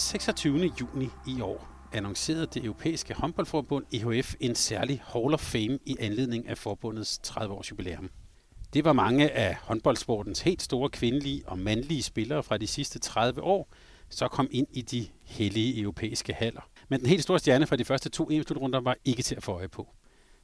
26. juni i år annoncerede det europæiske håndboldforbund EHF en særlig Hall of Fame i anledning af forbundets 30-års jubilæum. Det var mange af håndboldsportens helt store kvindelige og mandlige spillere fra de sidste 30 år, så kom ind i de hellige europæiske haller. Men den helt store stjerne fra de første to EM-slutrunder var ikke til at få øje på.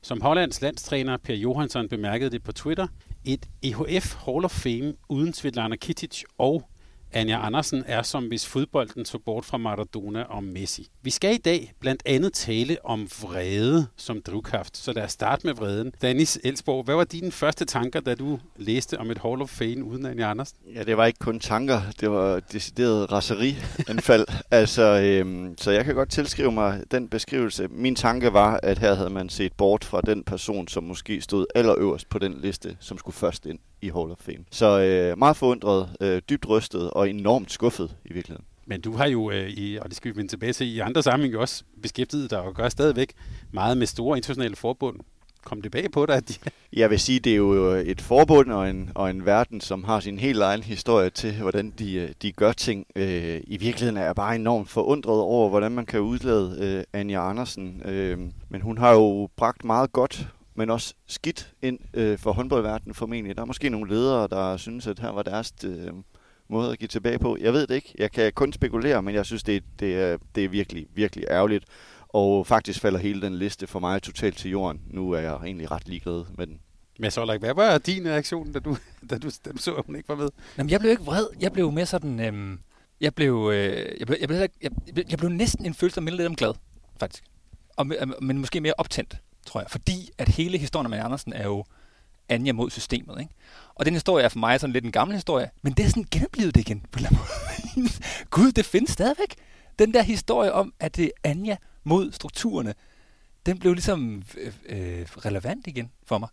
Som Hollands landstræner Per Johansson bemærkede det på Twitter, et EHF Hall of Fame uden Svetlana Kitic og Anja Andersen er som hvis fodbolden tog bort fra Maradona og Messi. Vi skal i dag blandt andet tale om vrede som drivkraft, så lad os starte med vreden. Danis Elsborg, hvad var dine første tanker, da du læste om et Hall of Fame uden Anja Andersen? Ja, det var ikke kun tanker, det var decideret raserianfald. altså, øhm, så jeg kan godt tilskrive mig den beskrivelse. Min tanke var, at her havde man set bort fra den person, som måske stod allerøverst på den liste, som skulle først ind i Hall of Fame. Så øh, meget forundret, øh, dybt rystet og enormt skuffet i virkeligheden. Men du har jo, øh, i, og det skal vi vende tilbage til, i andre sammenhænge også beskæftiget dig og gør stadigvæk meget med store internationale forbund. Kom det bag på dig? At de... Jeg vil sige, det er jo et forbund og en, og en verden, som har sin helt egen historie til, hvordan de, øh, de gør ting. Øh, I virkeligheden er jeg bare enormt forundret over, hvordan man kan udlade øh, Anja Andersen. Øh, men hun har jo bragt meget godt men også skidt ind øh, for håndboldverdenen formentlig. Der er måske nogle ledere, der synes, at her var deres øh, måde at give tilbage på. Jeg ved det ikke. Jeg kan kun spekulere, men jeg synes, det, det, er, det er virkelig, virkelig ærgerligt. Og faktisk falder hele den liste for mig totalt til jorden. Nu er jeg egentlig ret ligeglad med den. Men så, like, hvad var din reaktion, da du, da du, du så, at hun ikke var med? Jamen, jeg blev ikke vred. Jeg blev mere sådan... Øhm, jeg, blev, øh, jeg, blev, jeg, blev, jeg, jeg, blev næsten en følelse af lidt glad, faktisk. Og, men måske mere optændt tror jeg. Fordi at hele historien med Andersen er jo Anja mod systemet. Ikke? Og den historie er for mig sådan lidt en gammel historie, men det er sådan genoplevet det igen på en eller anden måde. Gud, det findes stadigvæk. Den der historie om, at det er Anja mod strukturerne, den blev ligesom øh, øh, relevant igen for mig.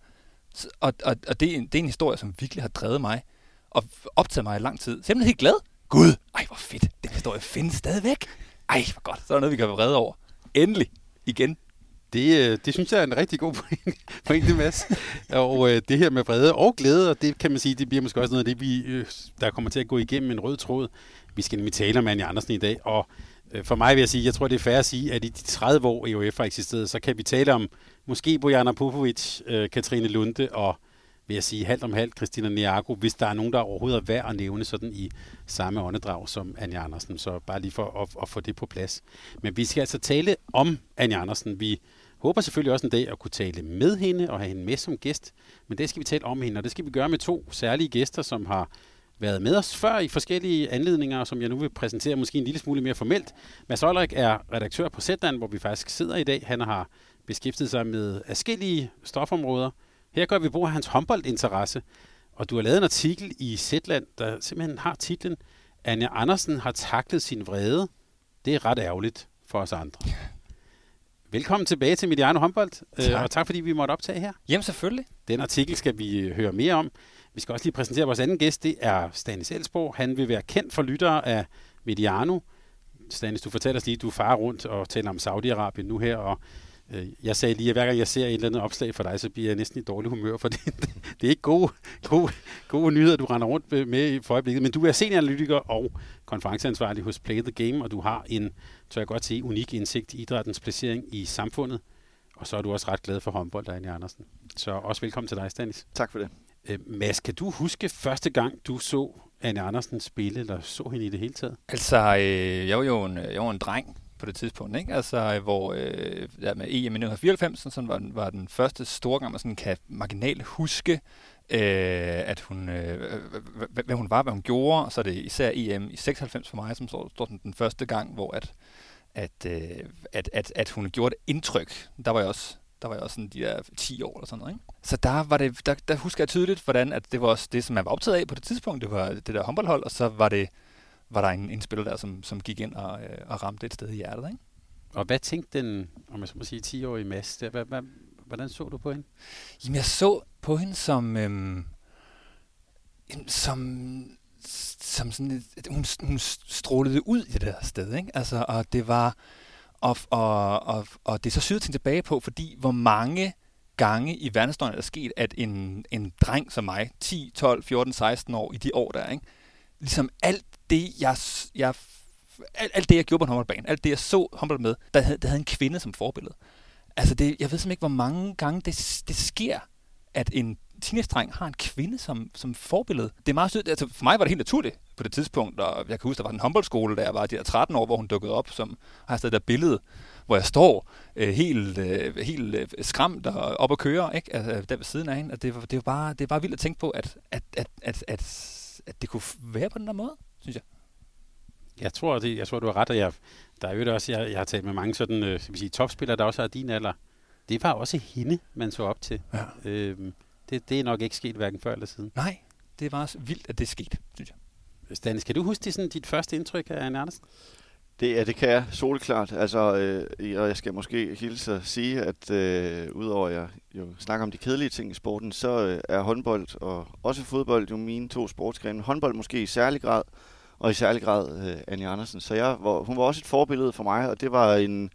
Så, og og, og det, er en, det er en historie, som virkelig har drevet mig og optaget mig i lang tid. Så jeg helt glad. Gud, ej hvor fedt. Den historie findes stadigvæk. Ej, hvor godt. Så er der noget, vi kan være vrede over. Endelig. Igen. Det, øh, det synes jeg er en rigtig god pointe, pointe Mads. Og øh, det her med vrede og glæde, og det kan man sige, det bliver måske også noget af det, vi, øh, der kommer til at gå igennem en rød tråd. Vi skal nemlig tale om Anja Andersen i dag, og øh, for mig vil jeg sige, jeg tror, det er fair at sige, at i de 30 år EOF har eksisteret, så kan vi tale om måske Bojana Popovic, øh, Katrine Lunde og vil jeg sige, halvt om halvt Christina Niago, hvis der er nogen, der overhovedet er værd at nævne sådan i samme åndedrag som Anja Andersen. Så bare lige for at, at få det på plads. Men vi skal altså tale om Anja Andersen. Vi håber selvfølgelig også en dag at kunne tale med hende og have hende med som gæst. Men det skal vi tale om hende, og det skal vi gøre med to særlige gæster, som har været med os før i forskellige anledninger, som jeg nu vil præsentere måske en lille smule mere formelt. Mads Olrik er redaktør på Zetland, hvor vi faktisk sidder i dag. Han har beskæftiget sig med forskellige stofområder. Her gør vi brug af hans håndboldinteresse, og du har lavet en artikel i Zetland, der simpelthen har titlen Anja Andersen har taklet sin vrede. Det er ret ærgerligt for os andre. Velkommen tilbage til Mediano Håndbold, øh, tak. og tak fordi vi måtte optage her. Jamen selvfølgelig. Den artikel skal vi øh, høre mere om. Vi skal også lige præsentere vores anden gæst, det er Stanis Elsborg. Han vil være kendt for lyttere af Mediano. Stanis, du fortæller os lige, du farer rundt og taler om Saudi-Arabien nu her, og jeg sagde lige, at hver gang jeg ser et eller andet opslag for dig, så bliver jeg næsten i dårlig humør, for det, det er ikke gode, gode, gode nyheder, du render rundt med i øjeblikket. Men du er senioranalytiker og konferenceansvarlig hos Play the Game, og du har en så jeg godt se unik indsigt i idrættens placering i samfundet. Og så er du også ret glad for håndbold, Anja Andersen. Så også velkommen til dig, Stanis. Tak for det. Øh, Mads, kan du huske første gang, du så Anja Andersen spille, eller så hende i det hele taget? Altså, øh, jeg var jo en, jeg var en dreng på det tidspunkt, ikke? Altså, øh, hvor øh, ja, med EM i 1994, sådan var, den, var den første store gang, man sådan kan marginalt huske, øh, at hun, øh, hvad hun var, hvad hun gjorde, og så er det især EM i 96 for mig, som står, står den første gang, hvor at at, øh, at, at, at hun gjorde et indtryk. Der var jeg også der var jeg også sådan de der 10 år eller sådan noget. Ikke? Så der, var det, der, der husker jeg tydeligt, hvordan at det var også det, som man var optaget af på det tidspunkt. Det var det der håndboldhold, og så var, det, var der en, en spiller der, som, som gik ind og, øh, og ramte et sted i hjertet. Ikke? Og hvad tænkte den, om jeg så må sige, 10-årige Mads? Der, hvad, hvad, hvordan så du på hende? Jamen, jeg så på hende som... Øhm, som som sådan et, hun, hun strålede ud i det der sted, ikke? Altså, og det var, og, og, og, og det er så sygt at tænke tilbage på, fordi hvor mange gange i verdenshistorien er der sket, at en, en dreng som mig, 10, 12, 14, 16 år, i de år der, ikke? ligesom alt det, jeg, jeg alt, alt det, jeg gjorde på en håndboldbane, alt det, jeg så håndbold med, der havde, der havde en kvinde som forbillede. Altså, det, jeg ved simpelthen ikke, hvor mange gange det, det sker, at en teenage-dreng har en kvinde som, som forbillede. Det er meget sødt. Altså, for mig var det helt naturligt på det tidspunkt, og jeg kan huske, der var en håndboldskole, der jeg var de der 13 år, hvor hun dukkede op, som har stadig der billede, hvor jeg står øh, helt, øh, helt øh, skræmt og op og køre, ikke? Altså, øh, der ved siden af hende. Og det, var, det, var bare, det er bare vildt at tænke på, at, at, at, at, at, at det kunne være på den der måde, synes jeg. Jeg tror, det, jeg tror du har ret, og jeg, der er jo også, jeg, jeg har talt med mange sådan, øh, skal vi sige, topspillere, der også har din alder. Det var også hende, man så op til. Ja. Øhm, det, det er nok ikke sket hverken før eller siden. Nej, det var også vildt, at det skete, synes jeg. Stanis, kan du huske det, sådan, dit første indtryk af Anne Andersen? Det, ja, det kan jeg soleklart. Altså, øh, og jeg skal måske hilse at sige, at øh, udover at jeg jo snakker om de kedelige ting i sporten, så øh, er håndbold og også fodbold jo mine to sportsgrene. Håndbold måske i særlig grad, og i særlig grad øh, Annie Andersen. Så jeg, hvor, hun var også et forbillede for mig, og det var en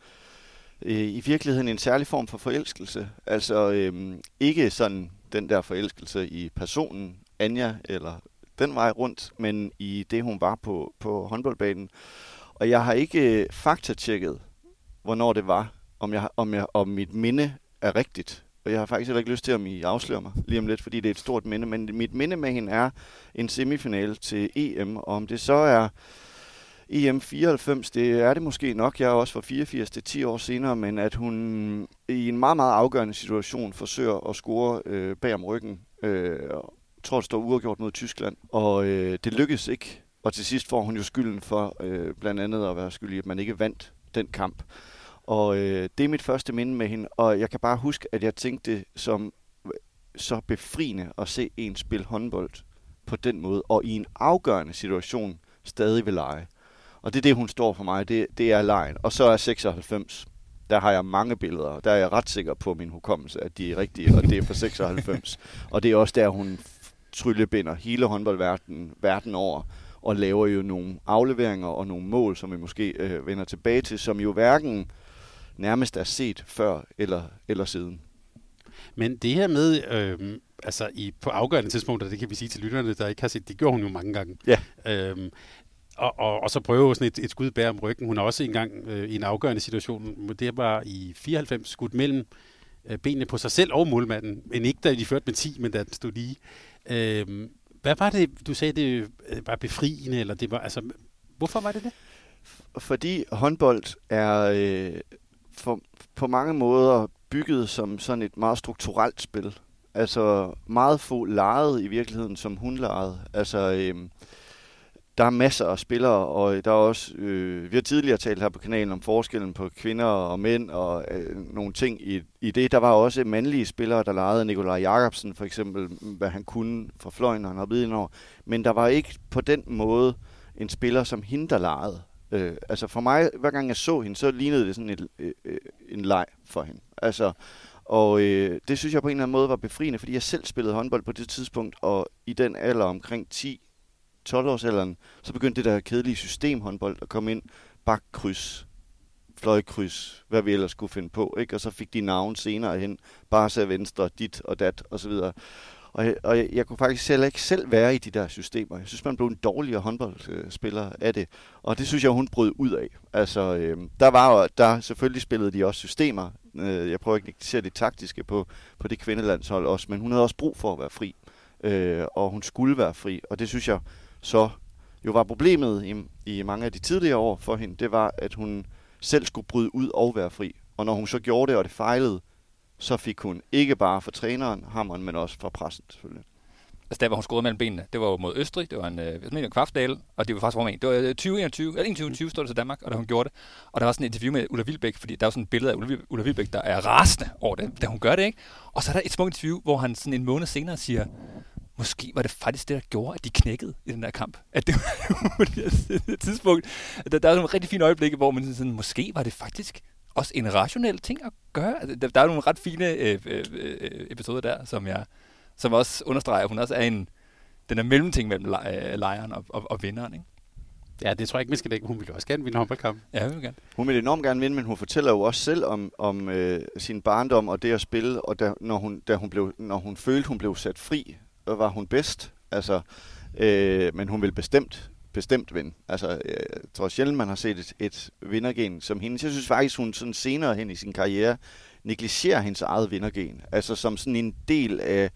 øh, i virkeligheden en særlig form for forelskelse. Altså øh, ikke sådan den der forelskelse i personen, Anja, eller den vej rundt, men i det, hun var på, på håndboldbanen. Og jeg har ikke øh, faktatjekket, hvornår det var, om, jeg, om, jeg, om mit minde er rigtigt. Og jeg har faktisk heller ikke lyst til, om I afslører mig lige om lidt, fordi det er et stort minde. Men mit minde med hende er en semifinale til EM, og om det så er EM 94, det er det måske nok. Jeg er også fra 84 til 10 år senere, men at hun i en meget, meget afgørende situation forsøger at score øh, bag om ryggen. Øh, tror, det står uafgjort mod Tyskland, og øh, det lykkes ikke. Og til sidst får hun jo skylden for øh, blandt andet at være skyldig, at man ikke vandt den kamp. Og øh, det er mit første minde med hende, og jeg kan bare huske, at jeg tænkte som så befriende at se en spille håndbold på den måde, og i en afgørende situation stadig vil lege. Og det er det, hun står for mig, det, det er lejen. Og så er 96, der har jeg mange billeder, der er jeg ret sikker på min hukommelse, at de er rigtige, og det er fra 96. og det er også der, hun tryllebinder hele håndboldverdenen verden over, og laver jo nogle afleveringer og nogle mål, som vi måske øh, vender tilbage til, som jo hverken nærmest er set før eller, eller siden. Men det her med, øh, altså i, på afgørende tidspunkter, det kan vi sige til lytterne, der ikke har set, det gjorde hun jo mange gange. Ja. Øh, og, og, og så prøve sådan et, et skud bær om ryggen. Hun har også engang øh, i en afgørende situation, det var i 94, skudt mellem øh, benene på sig selv og målmanden. Men ikke da de førte med 10, men da den stod lige. Øh, hvad var det, du sagde, det øh, var befriende, eller det var, altså, hvorfor var det det? Fordi håndbold er øh, for, på mange måder bygget som sådan et meget strukturelt spil. Altså meget få lejet i virkeligheden, som hun lejede. Altså, øh, der er masser af spillere, og der er også, øh, vi har tidligere talt her på kanalen om forskellen på kvinder og mænd, og øh, nogle ting i, i det. Der var også mandlige spillere, der legede Nikolaj Jakobsen for eksempel, hvad han kunne fra fløjen, når han har ind over. Men der var ikke på den måde en spiller som hende, der legede. Øh, altså for mig, hver gang jeg så hende, så lignede det sådan et, øh, øh, en leg for hende. Altså, og øh, det synes jeg på en eller anden måde var befriende, fordi jeg selv spillede håndbold på det tidspunkt, og i den alder omkring 10 12-årsalderen, så begyndte det der kedelige systemhåndbold at komme ind. Bakkryds, fløjkryds, hvad vi ellers skulle finde på. Ikke? Og så fik de navn senere hen. Barca venstre, dit og dat osv. Og, jeg, og jeg, jeg kunne faktisk selv ikke selv være i de der systemer. Jeg synes, man blev en dårligere håndboldspiller af det. Og det synes jeg, hun brød ud af. Altså, øh, der var der selvfølgelig spillede de også systemer. Øh, jeg prøver ikke at se det taktiske på, på det kvindelandshold også, men hun havde også brug for at være fri. Øh, og hun skulle være fri. Og det synes jeg, så jo var problemet i, i mange af de tidligere år for hende, det var, at hun selv skulle bryde ud og være fri. Og når hun så gjorde det, og det fejlede, så fik hun ikke bare fra træneren hammeren, men også fra pressen selvfølgelig. altså der, hvor hun scorede mellem benene, det var jo mod Østrig, det var en, øh, en kvartdale, og det var faktisk hvor det var øh, 2021, eller 2021 stod det til Danmark, og da hun gjorde det. Og der var sådan et interview med Ulla Vilbæk, fordi der var sådan et billede af Ulla, Vilbæk, der er rasende over det, da hun gør det, ikke? Og så er der et smukt interview, hvor han sådan en måned senere siger, måske var det faktisk det, der gjorde, at de knækkede i den der kamp. At det var et det tidspunkt. Der, der er nogle rigtig fine øjeblikke, hvor man sådan, måske var det faktisk også en rationel ting at gøre. Altså, der, der er nogle ret fine øh, øh, øh, episoder der, som jeg som også understreger, at hun også er en, den er mellemting mellem øh, lejren og, og, og vinderen. Ikke? Ja, det tror jeg ikke, man skal lægge. Hun vil også gerne vinde håndboldkamp. Ja, hun vil gerne. Hun vil enormt gerne vinde, men hun fortæller jo også selv om, om øh, sin barndom og det at spille, og da, når, hun, da hun blev, når hun følte, hun blev sat fri, var hun bedst. Altså, øh, men hun vil bestemt bestemt vinde. Altså, jeg tror sjældent, man har set et, et vindergen som hende. Jeg synes faktisk, hun sådan senere hen i sin karriere negligerer hendes eget vindergen. Altså som sådan en del af,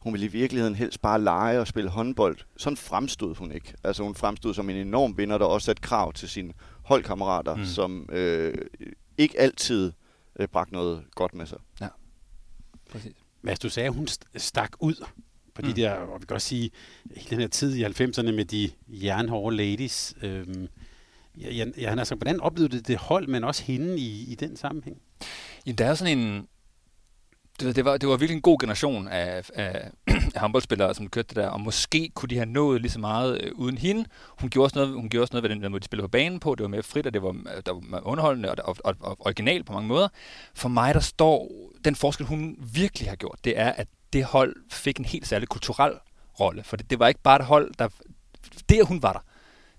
hun ville i virkeligheden helst bare lege og spille håndbold. Sådan fremstod hun ikke. Altså hun fremstod som en enorm vinder, der også satte krav til sine holdkammerater, mm. som øh, ikke altid øh, bragte noget godt med sig. Ja, præcis. Mads, du sagde, at hun stak ud på mm. de der, og vi kan også sige, hele den her tid i 90'erne med de jernhårde ladies. Øhm, ja, ja, altså, hvordan oplevede det det hold, men også hende i, i den sammenhæng? Jamen, der er sådan en, det, det, var, det var virkelig en god generation af, af, af håndboldspillere, som kørte det der, og måske kunne de have nået lige så meget øh, uden hende. Hun gjorde også noget, hun gjorde også noget ved den, der måde, de spillede på banen på. Det var mere frit, og det var, der var underholdende og, og, og, og original på mange måder. For mig, der står den forskel, hun virkelig har gjort, det er, at det hold fik en helt særlig kulturel rolle. For det, det var ikke bare et hold, der... Det, at hun var der,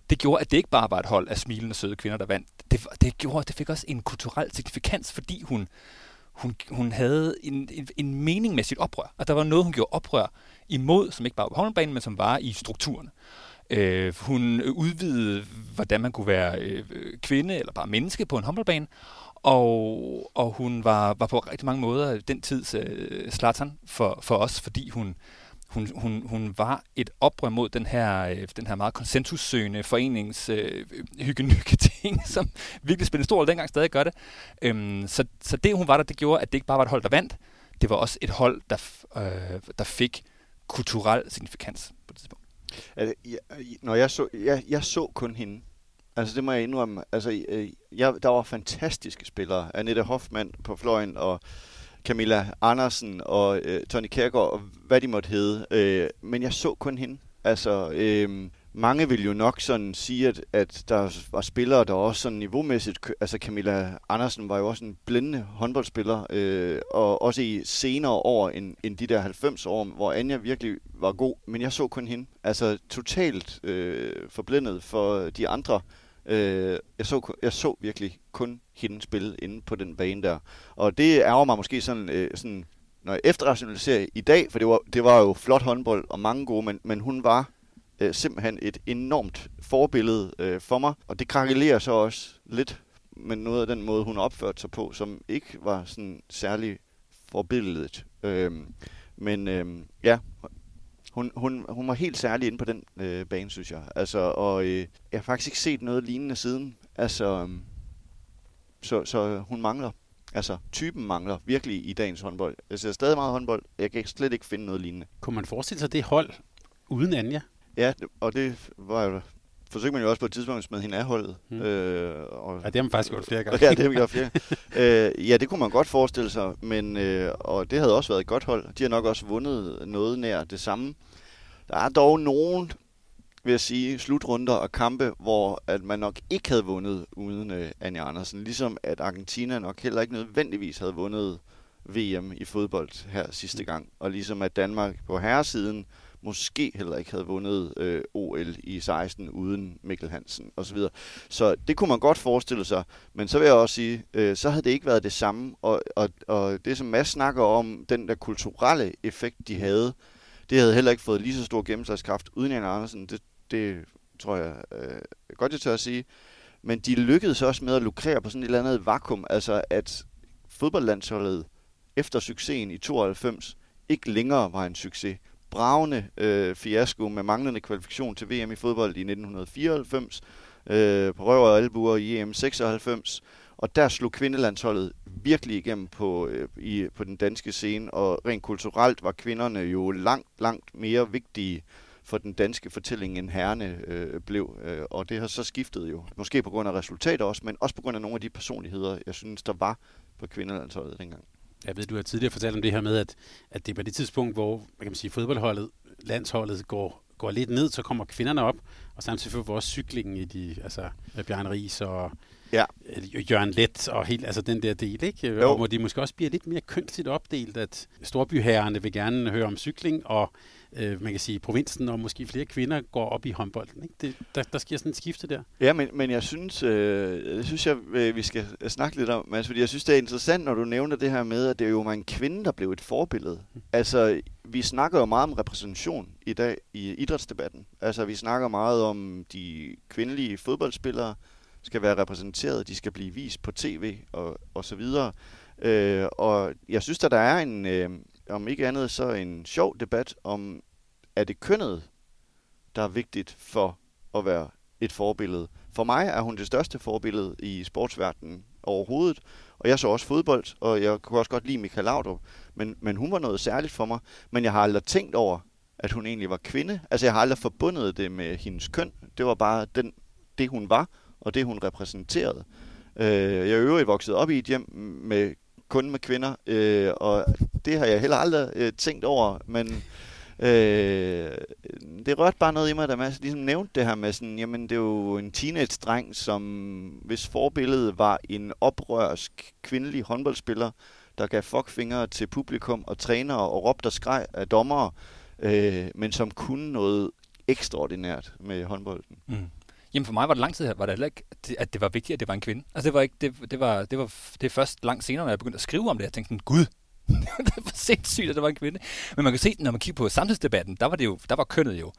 det gjorde, at det ikke bare var et hold af smilende, søde kvinder, der vandt. Det, det gjorde, at det fik også en kulturel signifikans, fordi hun, hun, hun havde en, en, en mening med sit oprør. Og der var noget, hun gjorde oprør imod, som ikke bare var på håndbanen, men som var i strukturerne. Øh, hun udvidede, hvordan man kunne være øh, kvinde eller bare menneske på en håndboldbane. Og, og hun var, var på rigtig mange måder den tids øh, slattern for, for os, fordi hun, hun, hun, hun var et oprør mod den her, øh, den her meget konsensussøgende forenings øh, ting, som virkelig spillede stor rolle dengang, stadig gør det. Øhm, så, så det, hun var der, det gjorde, at det ikke bare var et hold, der vandt, det var også et hold, der, øh, der fik kulturel signifikans på det tidspunkt. Altså, jeg, når jeg så, jeg, jeg så kun hende. Altså det må jeg indrømme. Altså, øh, jeg, der var fantastiske spillere. Annette Hoffmann på fløjen og Camilla Andersen og øh, Tony Kærgaard og hvad de måtte hedde. Øh, men jeg så kun hende. Altså, øh, mange vil jo nok sådan sige, at, at der var spillere, der også sådan niveaumæssigt... Altså Camilla Andersen var jo også en blændende håndboldspiller, øh, og også i senere år end, end de der 90 år, hvor Anja virkelig var god. Men jeg så kun hende. Altså totalt øh, forblændet for de andre Øh, jeg, så, jeg så virkelig kun hende spille inde på den bane der. Og det ærger mig måske sådan, øh, sådan når jeg efterrationaliserer i dag, for det var, det var jo flot håndbold og mange gode, men, men hun var øh, simpelthen et enormt forbillede øh, for mig. Og det krakelerer så også lidt med noget af den måde, hun opførte sig på, som ikke var sådan særlig forbilledet. Øh, men øh, ja, hun, hun, hun var helt særlig inde på den øh, bane, synes jeg. Altså, og øh, jeg har faktisk ikke set noget lignende siden. Altså, øh, så, så hun mangler. Altså, typen mangler virkelig i dagens håndbold. Jeg ser stadig meget håndbold. Jeg kan slet ikke finde noget lignende. Kunne man forestille sig det hold uden Anja? Ja, og det var jo forsøgte man jo også på et tidspunkt at smide hende af holdet. Hmm. Øh, og, ja, det har man faktisk gjort flere gange. ja, det har vi gjort flere øh, Ja, det kunne man godt forestille sig, men øh, og det havde også været et godt hold. De har nok også vundet noget nær det samme. Der er dog nogen, vil jeg sige, slutrunder og kampe, hvor at man nok ikke havde vundet uden øh, Anja Andersen. Ligesom at Argentina nok heller ikke nødvendigvis havde vundet VM i fodbold her sidste hmm. gang. Og ligesom at Danmark på herresiden måske heller ikke havde vundet øh, OL i 16 uden Mikkel Hansen osv. Så, så det kunne man godt forestille sig, men så vil jeg også sige, øh, så havde det ikke været det samme, og, og, og det som Mads snakker om, den der kulturelle effekt, de havde, det havde heller ikke fået lige så stor gennemslagskraft uden Jan Andersen, det, det tror jeg øh, godt, jeg tør at sige. Men de lykkedes også med at lukrere på sådan et eller andet vakuum, altså at fodboldlandsholdet efter succesen i 92 ikke længere var en succes bravende øh, fiasko med manglende kvalifikation til VM i fodbold i 1994, øh, på røv og albuer i EM 96, Og der slog kvindelandsholdet virkelig igennem på, øh, i, på den danske scene, og rent kulturelt var kvinderne jo langt, langt mere vigtige for den danske fortælling, end herrene øh, blev. Øh, og det har så skiftet jo. Måske på grund af resultater også, men også på grund af nogle af de personligheder, jeg synes, der var på kvindelandsholdet dengang. Jeg ved, du har tidligere fortalt om det her med, at, at det er på det tidspunkt, hvor hvad kan man sige, fodboldholdet, landsholdet går, går lidt ned, så kommer kvinderne op, og samtidig får vores cyklingen i de, altså Bjørn Ries og ja. Øh, Jørgen Let og helt, altså den der del, ikke? Jo. Og hvor de måske også bliver lidt mere kønsligt opdelt, at storbyherrerne vil gerne høre om cykling, og øh, man kan sige, provinsen og måske flere kvinder går op i håndbolden. Ikke? Det, der, der sker sådan et skifte der. Ja, men, men jeg synes, øh, det synes jeg, øh, vi skal snakke lidt om, Mads, fordi jeg synes, det er interessant, når du nævner det her med, at det er jo en kvinde, der blev et forbillede. Mm. Altså, vi snakker jo meget om repræsentation i dag i idrætsdebatten. Altså, vi snakker meget om de kvindelige fodboldspillere, skal være repræsenteret, de skal blive vist på tv og, og så videre. Øh, og jeg synes, at der er en, øh, om ikke andet, så en sjov debat om, er det kønnet, der er vigtigt for at være et forbillede. For mig er hun det største forbillede i sportsverdenen overhovedet, og jeg så også fodbold, og jeg kunne også godt lide Michael Laudrup, men, men hun var noget særligt for mig. Men jeg har aldrig tænkt over, at hun egentlig var kvinde. Altså jeg har aldrig forbundet det med hendes køn. Det var bare den, det, hun var, og det, hun repræsenterede. Øh, jeg er øvrigt vokset op i et hjem med kun med kvinder, øh, og det har jeg heller aldrig øh, tænkt over, men øh, det rørte bare noget i mig, da man ligesom nævnte det her med sådan, jamen det er jo en teenage-dreng, som hvis forbillede var en oprørsk kvindelig håndboldspiller, der gav fuckfingre til publikum og trænere og råbte og skreg af dommere, øh, men som kunne noget ekstraordinært med håndbolden. Mm. Jamen for mig var det lang tid her, var det ikke, at det var vigtigt, at det var en kvinde. Altså det var ikke, det, det var, det var det er først langt senere, når jeg begyndte at skrive om det, jeg tænkte, gud, det var sindssygt, at der var en kvinde. Men man kan se, når man kigger på samtidsdebatten, der var, det jo, der var kønnet jo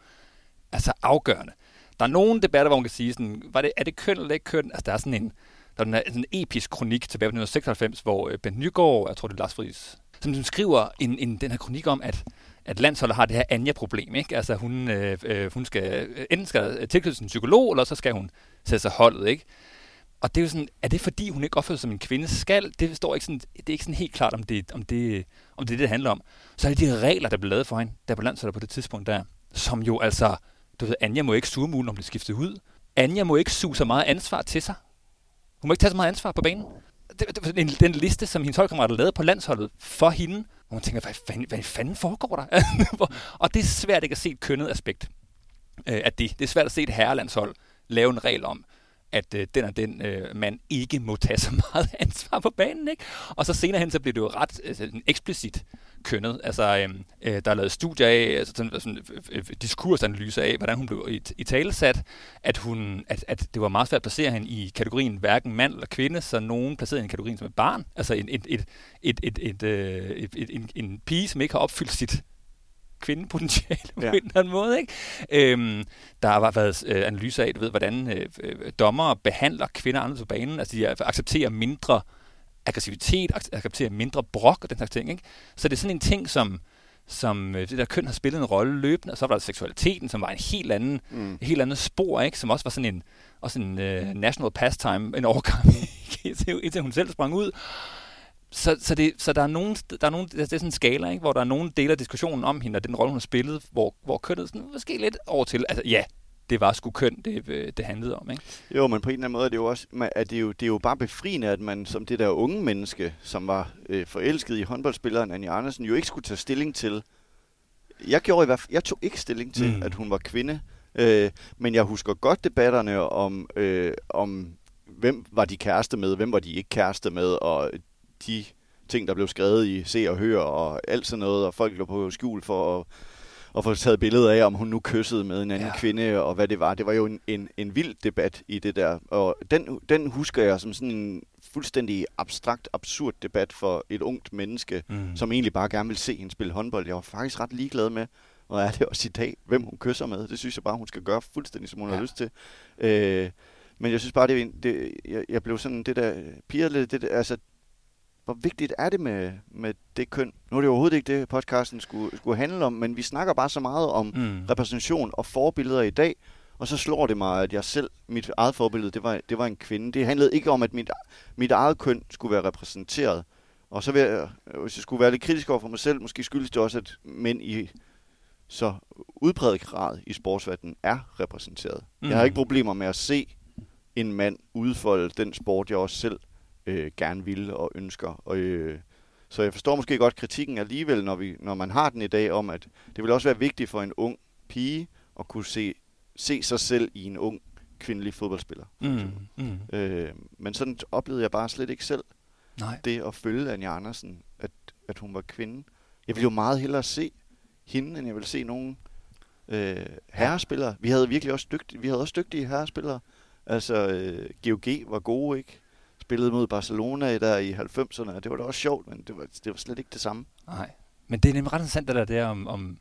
altså afgørende. Der er nogle debatter, hvor man kan sige, sådan, var det, er det køn eller ikke køn? Altså der er sådan en, der er sådan en episk kronik tilbage fra 1996, hvor øh, Ben Nygaard, jeg tror det er Lars Friis, som, som skriver en, en, den her kronik om, at at landsholdet har det her Anja-problem. Ikke? Altså hun, øh, øh, hun skal, øh, enten skal tilknyttes en psykolog, eller så skal hun sætte sig holdet. Ikke? Og det er jo sådan, er det fordi, hun ikke opfører sig som en kvinde skal? Det, står ikke sådan, det er ikke sådan helt klart, om det, om det, om det, det handler om. Så er det de regler, der blev lavet for hende, der på landsholdet på det tidspunkt der, som jo altså, du ved, Anja må ikke suge mulen, om det skiftet ud. Anja må ikke suge så meget ansvar til sig. Hun må ikke tage så meget ansvar på banen. Det, det, den, den liste, som hendes holdkammerater lavede på landsholdet for hende, og man tænker, hvad fanden, hvad fanden foregår der? og det er svært ikke at se et kønnet aspekt øh, af det. Det er svært at se et herrelandshold lave en regel om, at øh, den og den øh, mand ikke må tage så meget ansvar på banen. Ikke? Og så senere hen, så bliver det jo ret øh, eksplicit kønnet. Altså, øhm, øh, der er lavet studier af, altså sådan, sådan øh, diskursanalyser af, hvordan hun blev i, i talesat, at, hun, at, at det var meget svært at placere hende i kategorien hverken mand eller kvinde, så nogen placerede hende i kategorien som et barn. Altså en, et, et, et, et, et, øh, et, et, en, en pige, som ikke har opfyldt sit kvindepotentiale på ja. en eller anden måde. Ikke? Øhm, der har været øh, analyser af, du ved, hvordan øh, øh, dommere behandler kvinder anderledes på banen. Altså de accepterer mindre aggressivitet, accepterer mindre brok og den slags ting. Ikke? Så det er sådan en ting, som, som øh, det der køn har spillet en rolle løbende, og så var der seksualiteten, som var en helt anden, mm. helt anden spor, ikke? som også var sådan en, også en uh, national pastime, en overgang, indtil hun selv sprang ud. Så, så, det, så der er nogen, der er nogen, det er sådan en skala, ikke? hvor der er nogle dele af diskussionen om hende, og den rolle, hun har spillet, hvor, hvor kønnet sådan, måske lidt over til, altså ja, det var sgu køn, det, øh, det handlede om. Ikke? Jo, men på en eller anden måde er det jo også, at det er jo, det er jo bare befriende, at man som det der unge menneske, som var øh, forelsket i håndboldspilleren Anja Andersen, jo ikke skulle tage stilling til. Jeg gjorde i hvert fald, jeg tog ikke stilling til, mm. at hun var kvinde. Øh, men jeg husker godt debatterne om, øh, om, hvem var de kæreste med, hvem var de ikke kæreste med, og de ting, der blev skrevet i Se og Hør og alt sådan noget, og folk lå på skjul for at og få taget billeder af, om hun nu kyssede med en anden ja. kvinde, og hvad det var. Det var jo en, en, en vild debat i det der. Og den, den husker jeg som sådan en fuldstændig abstrakt, absurd debat for et ungt menneske, mm. som egentlig bare gerne vil se hende spille håndbold. Jeg var faktisk ret ligeglad med, og er det også i dag, hvem hun kysser med. Det synes jeg bare, hun skal gøre fuldstændig, som hun ja. har lyst til. Øh, men jeg synes bare, det, det jeg, jeg blev sådan det der piger, det der, altså hvor vigtigt er det med, med det køn? Nu er det overhovedet ikke det, podcasten skulle, skulle handle om, men vi snakker bare så meget om mm. repræsentation og forbilleder i dag, Og så slår det mig, at jeg selv, mit eget forbillede, det var, det var en kvinde. Det handlede ikke om, at mit, mit eget køn skulle være repræsenteret. Og så vil jeg, hvis jeg skulle være lidt kritisk over for mig selv, måske skyldes det også, at mænd i så udbredt grad i sportsverdenen er repræsenteret. Mm. Jeg har ikke problemer med at se en mand udfolde den sport, jeg også selv øh, gerne vil og ønsker. Og, øh, så jeg forstår måske godt kritikken alligevel, når, vi, når man har den i dag, om at det vil også være vigtigt for en ung pige at kunne se, se sig selv i en ung kvindelig fodboldspiller. Mm. Mm. Øh, men sådan oplevede jeg bare slet ikke selv Nej. det at følge Anja Andersen, at, at hun var kvinde. Jeg ville jo meget hellere se hende, end jeg ville se nogen øh, herrespillere. Vi havde virkelig også dygtige, vi havde også dygtige herrespillere. Altså, øh, GOG var gode, ikke? Spillede mod Barcelona der i 90'erne, og det var da også sjovt, men det var, det var slet ikke det samme. Nej. Men det er nemlig ret interessant, det der, der om, om,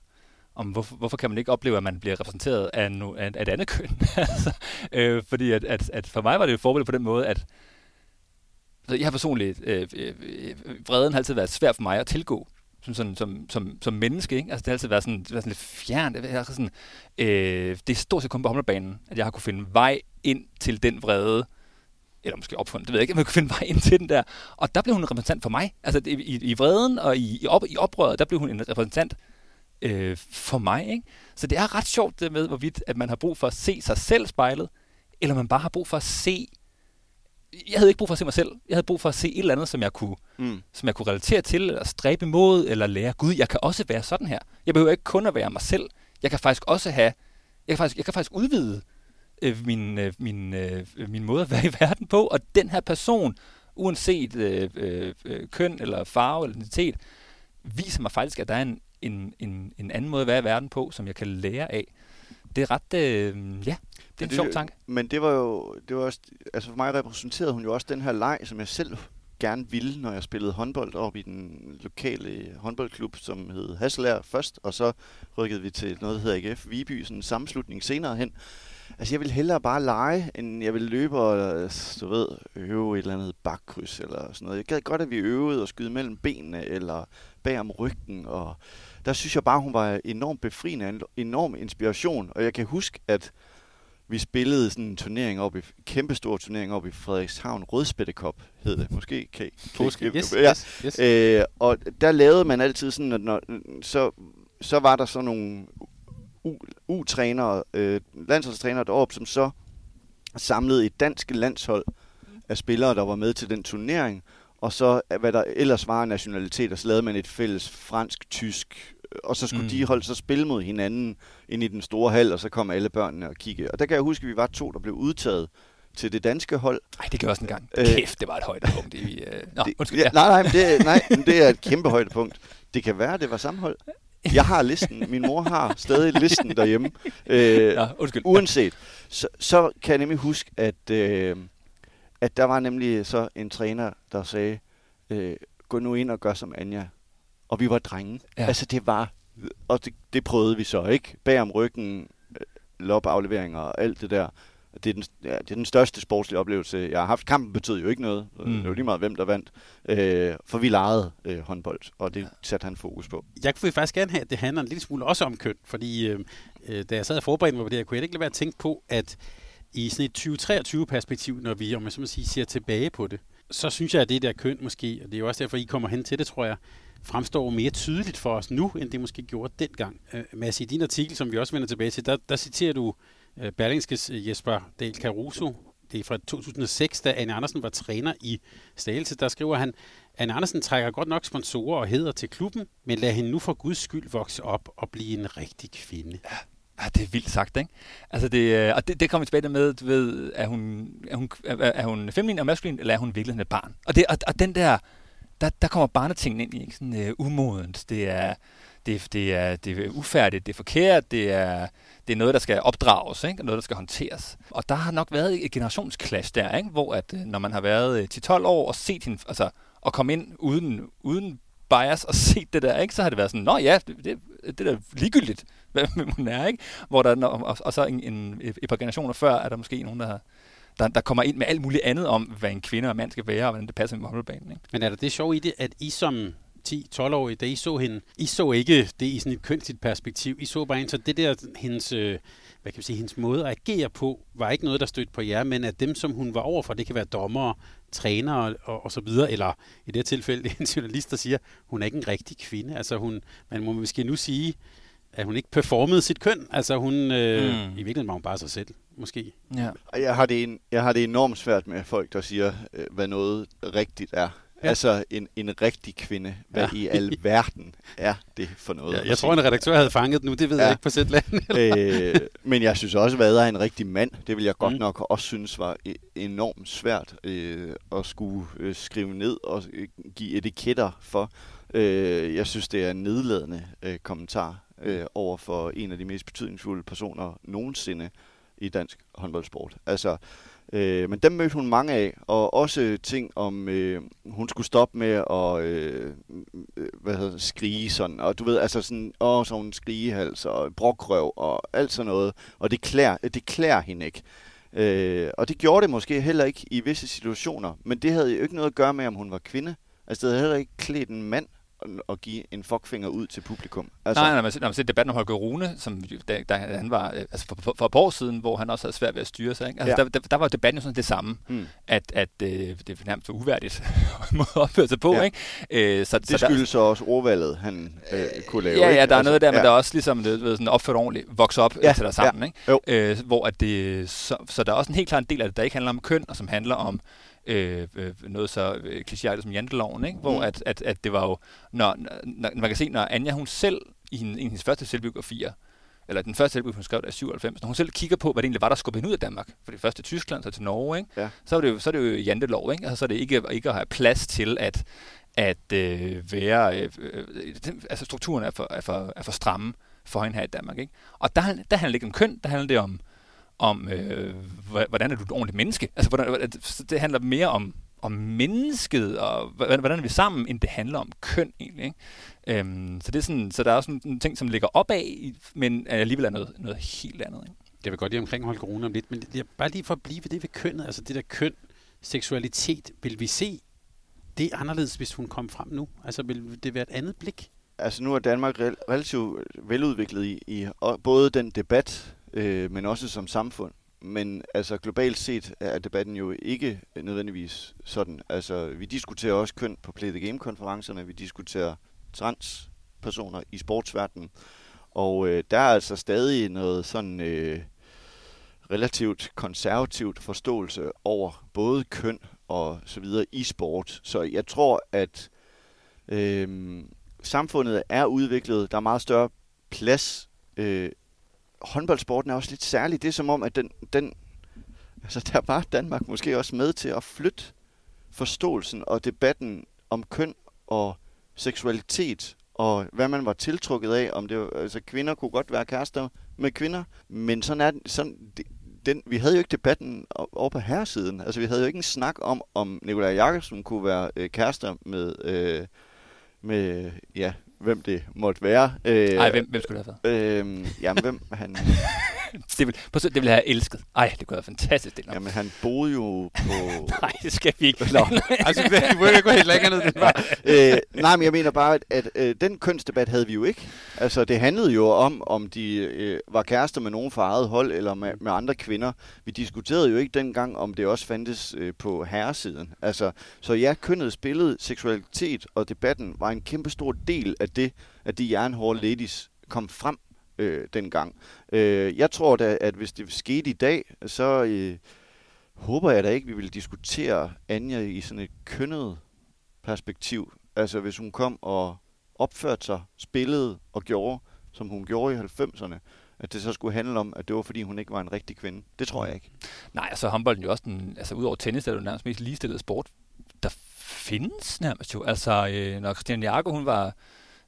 om hvorfor, hvorfor kan man ikke opleve, at man bliver repræsenteret af, no, af, af et andet køn? altså, øh, fordi at, at, at for mig var det jo et forbillede på den måde, at altså, jeg har personligt, øh, øh, øh, vreden har altid været svær for mig at tilgå som, sådan, som, som, som menneske. Ikke? Altså, det har altid været sådan, været sådan lidt fjernt. Det er, sådan, øh, det er stort set kun på håndboldbanen, at jeg har kunne finde vej ind til den vrede, eller måske opfundet, det ved jeg ikke, om jeg kunne finde vej ind til den der. Og der blev hun en repræsentant for mig. Altså i, i vreden og i, i, op, i oprøret, der blev hun en repræsentant øh, for mig. Ikke? Så det er ret sjovt det med, hvorvidt at man har brug for at se sig selv spejlet, eller man bare har brug for at se jeg havde ikke brug for at se mig selv. Jeg havde brug for at se et eller andet, som jeg kunne, mm. som jeg kunne relatere til, eller stræbe imod, eller lære. Gud, jeg kan også være sådan her. Jeg behøver ikke kun at være mig selv. Jeg kan faktisk også have, jeg kan faktisk, jeg kan faktisk udvide øh, min, øh, min, øh, min måde at være i verden på, og den her person, uanset øh, øh, køn, eller farve, eller identitet, viser mig faktisk, at der er en, en, en, en anden måde at være i verden på, som jeg kan lære af. Det er ret, øh, ja, det er en sjov tanke. Men det var jo, det var også, altså for mig repræsenterede hun jo også den her leg, som jeg selv gerne ville, når jeg spillede håndbold op i den lokale håndboldklub, som hed Hasselær først, og så rykkede vi til noget, der hedder AGF Viby, sådan en sammenslutning senere hen. Altså, jeg vil hellere bare lege, end jeg vil løbe og, du ved, øve et eller andet bakkryds eller sådan noget. Jeg gad godt, at vi øvede og skyde mellem benene eller bag om ryggen, og der synes jeg bare, hun var enormt befriende, en enorm inspiration. Og jeg kan huske, at vi spillede sådan en turnering op i, kæmpestor turnering op i Frederikshavn, Rødspætte Cup hed det, måske. Kan, måske. Yes, ja. yes, yes. Øh, og der lavede man altid sådan, at når, så, så var der sådan nogle U-trænere, øh, landsholdstrænere deroppe, som så samlede et dansk landshold af spillere, der var med til den turnering, og så hvad der ellers var nationalitet, og så lavede man et fælles fransk-tysk og så skulle mm. de holde så spille mod hinanden ind i den store hal, og så kom alle børnene og kigge. Og der kan jeg huske, at vi var to, der blev udtaget til det danske hold. Nej, det gør også en gang. Øh, Kæft, det var et højdepunkt. I, uh... Nå, det, undskyld, ja. Nej, nej, men det, nej, men det er et kæmpe højdepunkt. Det kan være, det var samme hold. Jeg har listen. Min mor har stadig listen derhjemme. Øh, ja, undskyld. Uanset. Så, så kan jeg nemlig huske, at, øh, at der var nemlig så en træner, der sagde, øh, gå nu ind og gør som Anja og vi var drenge. Ja. Altså det var, og det, det prøvede vi så, ikke? Bag om ryggen, øh, lopafleveringer og alt det der. Det er, den, ja, det er den største sportslige oplevelse, jeg har haft. Kampen betød jo ikke noget. Mm. Det var lige meget, hvem der vandt. Øh, for vi legede øh, håndbold, og det satte han fokus på. Jeg kunne faktisk gerne have, at det handler en lille smule også om køn, fordi øh, øh da jeg sad og forberedte mig på det, jeg kunne jeg ikke lade være at tænke på, at i sådan et 2023-perspektiv, når vi, om jeg så må sige, ser tilbage på det, så synes jeg, at det der køn måske, og det er jo også derfor, I kommer hen til det, tror jeg, fremstår mere tydeligt for os nu, end det måske gjorde dengang. Uh, Mads, i din artikel, som vi også vender tilbage til, der, der citerer du Øh, Berlingskes øh, Jesper Del Caruso. Det er fra 2006, da Anne Andersen var træner i Stagelse. Der skriver han, Anne Andersen trækker godt nok sponsorer og heder til klubben, men lad hende nu for guds skyld vokse op og blive en rigtig kvinde. Ja. Ja, det er vildt sagt, ikke? Altså det, øh, og det, det kommer vi tilbage med, du ved, er hun, er hun, er, er hun feminin og maskulin, eller er hun virkelig et barn? Og, det, og, og den der, der, der kommer barnetingene ind i, ikke? Sådan uh, umodent, det er, det, det, er, det er ufærdigt, det er forkert, det er, det er noget, der skal opdrages, ikke? noget, der skal håndteres. Og der har nok været et generationsklash der, ikke? hvor at, øh, når man har været øh, 10-12 år og set hende, altså, og komme ind uden, uden bias og set det der, ikke? så har det været sådan, nå ja, det, det, det er ligegyldigt, hvad hun er, ikke? Hvor der, og, og så en, en, et par generationer før, er der måske nogen, der har der, der kommer ind med alt muligt andet om, hvad en kvinde og mand skal være, og hvordan det passer med håndboldbanen. Ikke? Men er der det sjov i det, at I som 10-12-årige, da I så hende, I så ikke det i sådan et kønsligt perspektiv. I så bare ind, så det der, hendes, øh, hvad kan vi sige, hendes måde at agere på, var ikke noget, der stødte på jer, men at dem, som hun var overfor, det kan være dommere, trænere og, og så videre, eller i det tilfælde en journalist, der siger, hun er ikke en rigtig kvinde. Altså hun, man må måske nu sige, at hun ikke performede sit køn. Altså hun, øh, mm. i virkeligheden var hun bare sig selv, måske. Ja. Jeg, har det en, jeg har det enormt svært med folk, der siger, øh, hvad noget rigtigt er. Ja. Altså en, en rigtig kvinde. Hvad ja. i al verden er det for noget? Ja, jeg tror, en redaktør havde fanget det nu. Det ved ja. jeg ikke på sæt øh, men jeg synes også, hvad er en rigtig mand? Det vil jeg godt mm. nok også synes var e- enormt svært øh, at skulle øh, skrive ned og øh, give etiketter for. Øh, jeg synes, det er en nedladende øh, kommentar øh, over for en af de mest betydningsfulde personer nogensinde i dansk håndboldsport. Altså, øh, men dem mødte hun mange af, og også ting om, øh, hun skulle stoppe med at øh, øh hvad hedder, skrige sådan, og du ved, altså sådan, åh, så hun skrigehals og brokrøv og alt sådan noget, og det klæder, øh, det klæder hende ikke. Øh, og det gjorde det måske heller ikke i visse situationer, men det havde jo ikke noget at gøre med, om hun var kvinde. Altså, det havde heller ikke klædt en mand at give en fuckfinger ud til publikum. Altså, nej, nej, man, når man ser debatten om Holger Rune, som da, da han var altså for, for, for et år siden, hvor han også havde svært ved at styre sig. Ikke? Altså, ja. der, der, der, var debatten jo sådan det samme, hmm. at, at øh, det er nærmest uværdigt måde at opføre sig på. Ja. Ikke? Øh, så, det så skyldes så også ordvalget, han øh, kunne lave. Ja, ja, der ikke? er altså, noget der, men ja. der er også ligesom ved, sådan opført ordentligt, vokse op ja. til dig sammen. Ja. Ikke? Øh, hvor at det, så, så der er også en helt klar en del af det, der ikke handler om køn, og som handler om øh, øh, noget så øh, klichéagtigt som janteloven, ikke? hvor mm. at, at, at det var jo, når, når, man kan se, når Anja hun selv i, en, i hendes første selvbiografier, eller den første selvbiografi, hun skrev der i 97, når hun selv kigger på, hvad det egentlig var, der skubbede hende ud af Danmark, for det første Tyskland, så til Norge, ikke? Ja. Så, er det jo, så er det jo jantelov, ikke? Altså, så er det ikke, ikke at have plads til at, at øh, være, øh, øh, altså strukturen er for, er, for, er for stramme for hende her i Danmark, ikke? Og der, der handler det ikke om køn, der handler det om, om, øh, hvordan er du et ordentligt menneske. Altså, hvordan, det handler mere om, om mennesket, og hvordan er vi sammen, end det handler om køn egentlig. Ikke? Øhm, så, det er sådan, så der er også en ting, som ligger opad, men alligevel er noget, noget helt andet. Ikke? Jeg vil godt lige omkring holde corona om lidt, men jeg, bare lige for at blive ved det ved kønnet, altså det der køn, seksualitet, vil vi se det anderledes, hvis hun kom frem nu? Altså vil det være et andet blik? Altså nu er Danmark relativt veludviklet i, i både den debat, øh, men også som samfund. Men altså globalt set er debatten jo ikke nødvendigvis sådan. Altså vi diskuterer også køn på Play the Game-konferencerne, vi diskuterer transpersoner i sportsverdenen, og øh, der er altså stadig noget sådan øh, relativt konservativt forståelse over både køn og så videre i sport. Så jeg tror, at øh, samfundet er udviklet. Der er meget større plads øh, håndboldsporten er også lidt særlig. Det er som om, at den, den altså der var Danmark måske også med til at flytte forståelsen og debatten om køn og seksualitet og hvad man var tiltrukket af, om det var, altså kvinder kunne godt være kærester med kvinder, men sådan er sådan, den, vi havde jo ikke debatten over på herresiden. Altså vi havde jo ikke en snak om, om Nikolaj Jakobsen kunne være øh, kærester med, øh, med ja, hvem det måtte være. Nej, øh, hvem, hvem skulle det have været? Øh, jamen, hvem han... det, vil, det ville jeg have elsket. Ej, det kunne være fantastisk. Det jamen, han boede jo på... nej, det skal vi ikke. Nå. altså, vi må ikke gå helt længere ned. Den var. øh, nej, men jeg mener bare, at, at øh, den kønsdebat havde vi jo ikke. Altså, det handlede jo om, om de øh, var kærester med nogen fra eget hold, eller med, med andre kvinder. Vi diskuterede jo ikke dengang, om det også fandtes øh, på herresiden. Altså, så ja, kønnet spillede seksualitet, og debatten var en kæmpe stor del af det, at de jernhårde ladies kom frem øh, dengang. Øh, jeg tror da, at hvis det skete i dag, så øh, håber jeg da ikke, vi vil diskutere Anja i sådan et kønnet perspektiv. Altså hvis hun kom og opførte sig, spillede og gjorde, som hun gjorde i 90'erne, at det så skulle handle om, at det var fordi hun ikke var en rigtig kvinde. Det tror jeg ikke. Nej, altså håndbolden jo også den, altså udover tennis, er det jo nærmest mest ligestillede sport. Der findes nærmest jo. Altså, øh, når Christian Jager, hun var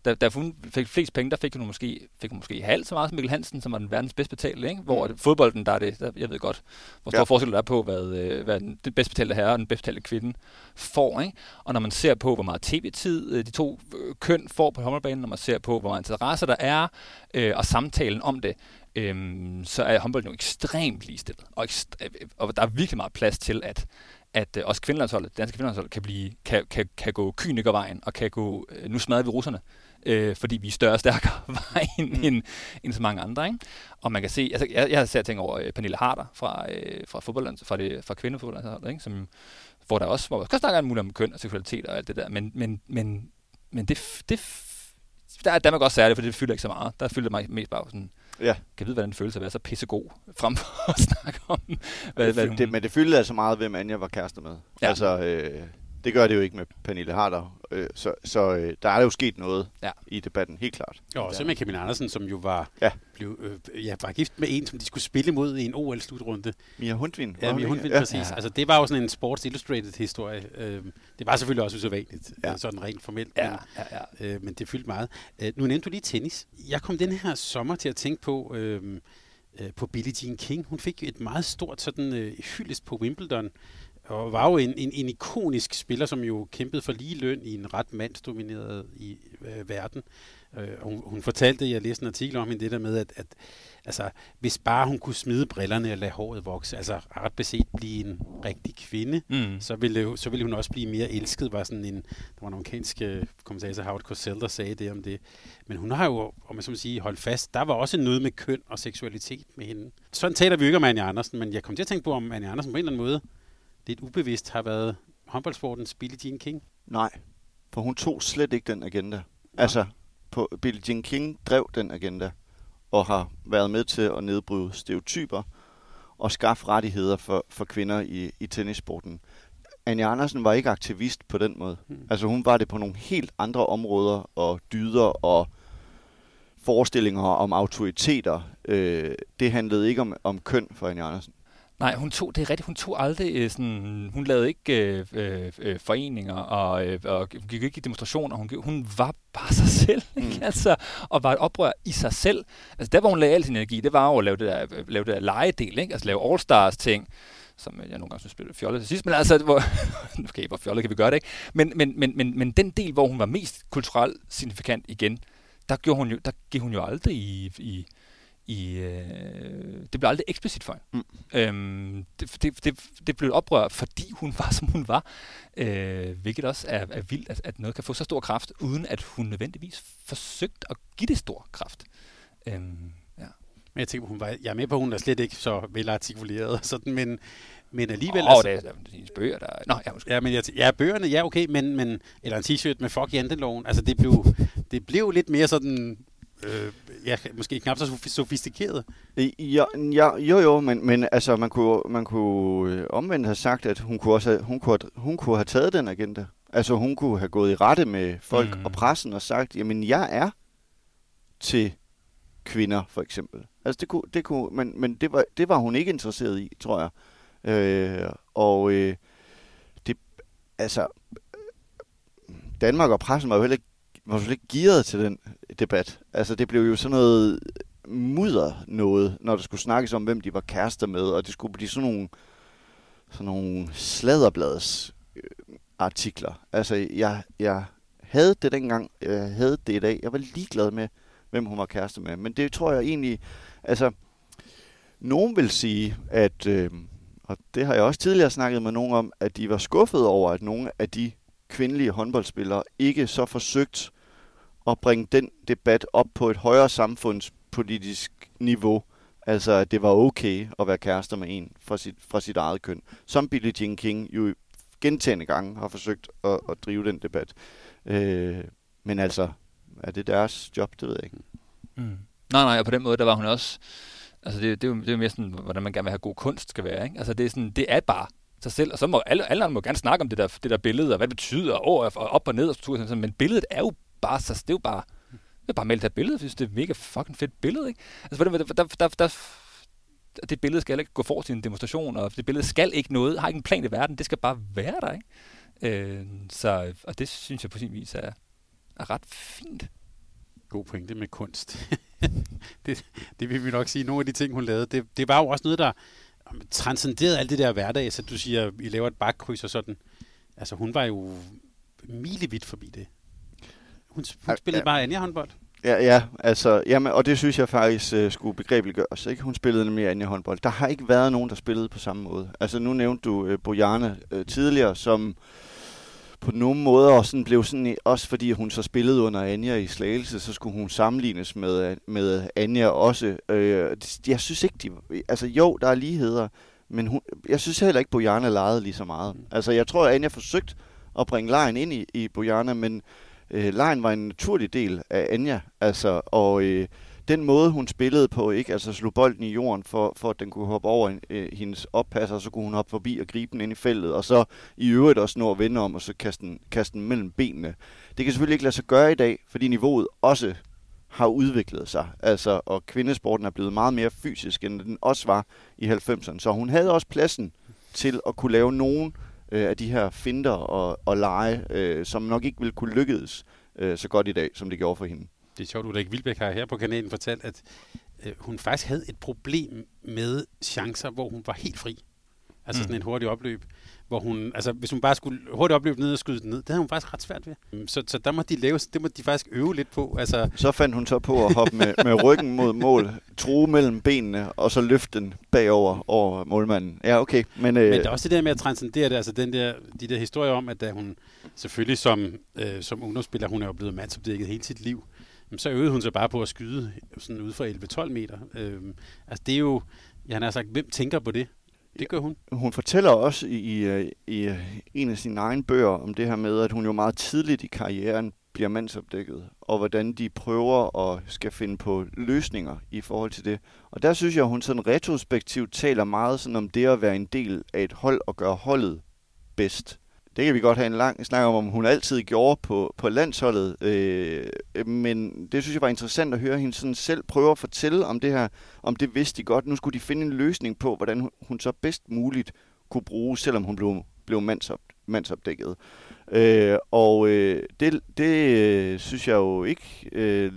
da, da hun fik flest penge, der fik hun måske, fik hun måske halvt så meget som Mikkel Hansen, som var den verdens bedst betalte. Ikke? Hvor mm. fodbolden, der er det, der, jeg ved godt, hvor stor ja. forskel der er på, hvad, øh, hvad den, den bedst betalte herre og den bedst betalte kvinde får. Ikke? Og når man ser på, hvor meget tv-tid øh, de to øh, køn får på håndboldbanen, når man ser på, hvor meget interesse der er, øh, og samtalen om det, øhm, så er håndbolden jo ekstremt ligestillet. Og, ekstre- og der er virkelig meget plads til, at at øh, også kvindelandsholdet, danske kvindelandshold, kan, blive, kan, kan, kan gå kynikervejen og kan gå, øh, nu smadrer vi russerne, øh, fordi vi er større og stærkere end, mm. end, end så mange andre. Ikke? Og man kan se, altså jeg, jeg har sat ting over øh, Pernille Harder fra, øh, fra, fodboldland, fra, det, fra kvindefodboldlandsholdet, ikke? Som, hvor der også, hvor man kan snakke muligt om køn og seksualitet og alt det der, men, men, men, men det, det, der er Danmark også særligt, for det fylder ikke så meget. Der fylder mig mest bare sådan, Ja. kan vide, hvordan det føles at være så pissegod, frem for at snakke om, hvad, hvad hun... det, men det fyldte altså meget, hvem Anja var kærester med. Ja. Altså, øh, det gør det jo ikke med Pernille Harder. Øh, så så øh, der er jo sket noget Ja. i debatten, helt klart. Og også med Camilla Andersen, som jo var, Ja. blev, øh, ja, var gift med en, som de skulle spille mod i en OL-slutrunde. Mia Hundvin. Ja, Mia? Hundvin, ja. præcis. Ja. Altså, det var jo sådan en Sports Illustrated-historie. Øh, det var selvfølgelig også usædvanligt, Ja. ja. sådan rent formelt. Ja, Men, ja, ja. øh, men det fyldte meget. Øh, nu nævnte du lige tennis. Jeg kom den her sommer til at tænke på, øh, øh, på Billie Jean King. Hun fik et meget stort sådan, øh, hyldest på Wimbledon, og var jo en, en, en ikonisk spiller, som jo kæmpede for lige løn i en ret mandsdomineret i, øh, verden. Øh, hun, hun fortalte, jeg læste en artikel om hende, det der med, at, at altså, hvis bare hun kunne smide brillerne og lade håret vokse, altså ret beset blive en rigtig kvinde, Mm. så ville, så ville hun også blive mere elsket, var sådan en, der var en amerikansk øh, kommentator, Howard Cosell, der sagde det om det. Men hun har jo, om man så må sige, holdt fast, der var også noget med køn og seksualitet med hende. Sådan taler vi jo ikke om Anja Andersen, men jeg kom til at tænke på, om Anja Andersen på en eller anden måde, lidt ubevidst, har været håndboldsportens Billie Jean King. Nej, for hun tog slet ikke den agenda. Altså, på Billie Jean King drev den agenda, og har været med til at nedbryde stereotyper og skaffe rettigheder for, for kvinder i, i tennissporten. Anja Andersen var ikke aktivist på den måde. Hmm. Altså hun var det på nogle helt andre områder og dyder og forestillinger om autoriteter. Øh, det handlede ikke om, om køn for Anja Andersen. Nej, hun tog, det er rigtigt, hun tog aldrig øh, sådan, hun lavede ikke øh, øh, øh, foreninger og, øh, og gik ikke i demonstrationer, hun, hun var bare sig selv, ikke? Mm. Altså, og var et oprør i sig selv. Altså der, hvor hun lagde al sin energi, det var jo at lave det der, lave det der legedel, ikke? Altså lave All-Stars ting, som jeg nogle gange synes blev fjollet til sidst, men altså, hvor, okay, hvor fjollet kan vi gøre det, ikke? Men, men, men, men, men den del, hvor hun var mest kulturelt signifikant igen, der, gjorde hun jo, der gik hun jo aldrig i, i, i øh, det blev aldrig eksplicit for hende. Mm. Øhm, det, det, det, det blev et oprør, fordi hun var, som hun var. Øh, hvilket også er, er vildt, at, at noget kan få så stor kraft, uden at hun nødvendigvis forsøgte at give det stor kraft. Øhm, ja. Men jeg tænker, hun var, jeg er med på, at hun er slet ikke så velartikuleret, og sådan, men, men alligevel... Åh, oh, er, det er hendes bøger, der... Nå, ja, måske. Ja, men jeg, ja, bøgerne, ja, okay, men, men, eller en t-shirt med fuck janteloven. Altså, det blev, det blev lidt mere sådan, øh, ja, måske knap så sof- sofistikeret. Ja, ja, jo jo, men, men altså, man kunne, man kunne øh, omvendt have sagt, at hun kunne, også have, hun, kunne, have- hun kunne have taget den agenda. Altså hun kunne have gået i rette med folk mm. og pressen og sagt, jamen jeg er til kvinder, for eksempel. Altså det kunne, det kunne men, men det, var, det var hun ikke interesseret i, tror jeg. Øh, og øh, det, altså, Danmark og pressen var jo heller ikke, var slet ikke gearet til den debat. Altså det blev jo sådan noget mudder noget, når der skulle snakkes om, hvem de var kærester med, og det skulle blive sådan nogle, sådan nogle sladderblads artikler. Altså, jeg, jeg havde det dengang, jeg havde det i dag. Jeg var ligeglad med, hvem hun var kærester med. Men det tror jeg egentlig, altså, nogen vil sige, at, øh, og det har jeg også tidligere snakket med nogen om, at de var skuffet over, at nogle af de kvindelige håndboldspillere ikke så forsøgt at bringe den debat op på et højere samfundspolitisk niveau. Altså, at det var okay at være kærester med en fra sit, fra sit eget køn. Som Billie Jean King jo gentagende gange har forsøgt at, at drive den debat. Øh, men altså, er det deres job? Det ved jeg ikke. Mm. Nej, nej, og på den måde, der var hun også... Altså, det, det, er jo, det er jo mere sådan, hvordan man gerne vil have god kunst skal være, ikke? Altså, det er, sådan, det er bare sig selv, og så må alle, alle andre må gerne snakke om det der, det der billede, og hvad det betyder, og, og op og ned, og sådan, men billedet er jo bare, så, det er jo bare, jeg er bare meldt af billede, jeg synes, det er et mega fucking fedt billede, ikke? Altså, der, det, der, der, der, det billede skal ikke gå for til en demonstration, og det billede skal ikke noget, har ikke en plan i verden, det skal bare være der, ikke? Øh, så, og det synes jeg på sin vis er, er ret fint. God pointe med kunst. det, det vil vi nok sige. Nogle af de ting, hun lavede, det, det var jo også noget, der transcenderede alt det der hverdag. Så du siger, I laver et bakkryds og sådan. Altså, hun var jo milevidt forbi det. Hun, hun spillede ja. bare Anja håndbold. Ja, ja, altså, jamen, og det synes jeg faktisk uh, skulle begrebeliggøres. Ikke? Hun spillede nemlig Anja håndbold. Der har ikke været nogen, der spillede på samme måde. Altså, nu nævnte du uh, Bojana uh, tidligere, som på nogle måder sådan blev sådan, også fordi hun så spillede under Anja i Slagelse, så skulle hun sammenlignes med, med Anja også. Øh, jeg synes ikke, de, altså jo, der er ligheder, men hun, jeg synes heller ikke, Bojana legede lige så meget. Altså jeg tror, at Anja forsøgt at bringe lejen ind i, i Bojana, men øh, lejen var en naturlig del af Anja. Altså, og øh, den måde, hun spillede på, ikke? altså slog bolden i jorden, for, for at den kunne hoppe over en, øh, hendes oppasser, så kunne hun hoppe forbi og gribe den ind i feltet, og så i øvrigt også nå at vende om, og så kaste den, kaste den mellem benene. Det kan selvfølgelig ikke lade sig gøre i dag, fordi niveauet også har udviklet sig. Altså, og kvindesporten er blevet meget mere fysisk, end den også var i 90'erne. Så hun havde også pladsen til at kunne lave nogen øh, af de her finder og, og lege, øh, som nok ikke ville kunne lykkes øh, så godt i dag, som det gjorde for hende. Det er sjovt, Ulrik Vilbæk har her på kanalen fortalt, at øh, hun faktisk havde et problem med chancer, hvor hun var helt fri. Altså mm. sådan en hurtig opløb hvor hun, altså hvis hun bare skulle hurtigt opløbe ned og skyde den ned, det havde hun faktisk ret svært ved. Mm, så, så der må de lave, det må de faktisk øve lidt på. Altså. Så fandt hun så på at hoppe med, med ryggen mod mål, true mellem benene, og så løfte den bagover over målmanden. Ja, okay. Men, øh, Men der er også det der med at transcendere det, altså den der, de der historier om, at da hun selvfølgelig som, øh, som ungdomsspiller, hun er jo blevet mandsopdækket hele sit liv, så øvede hun sig bare på at skyde sådan ud fra 11-12 meter. Øh, altså det er jo, jeg har sagt, hvem tænker på det? Det gør hun. Hun fortæller også i, i, øh, i øh, en af sine egne bøger om det her med, at hun jo meget tidligt i karrieren bliver mandsopdækket, og hvordan de prøver at skal finde på løsninger i forhold til det. Og der synes jeg, at hun sådan retrospektivt taler meget sådan om det at være en del af et hold og gøre holdet bedst. Det kan vi godt have en lang snak om, om hun altid gjorde på, på landsholdet. Øh, men det synes jeg var interessant at høre hende sådan selv prøve at fortælle om det her, om det vidste de godt. Nu skulle de finde en løsning på, hvordan hun så bedst muligt kunne bruge, selvom hun blev, blev mandsop, mandsopdækket. Øh, og øh, det, det øh, synes jeg jo ikke øh,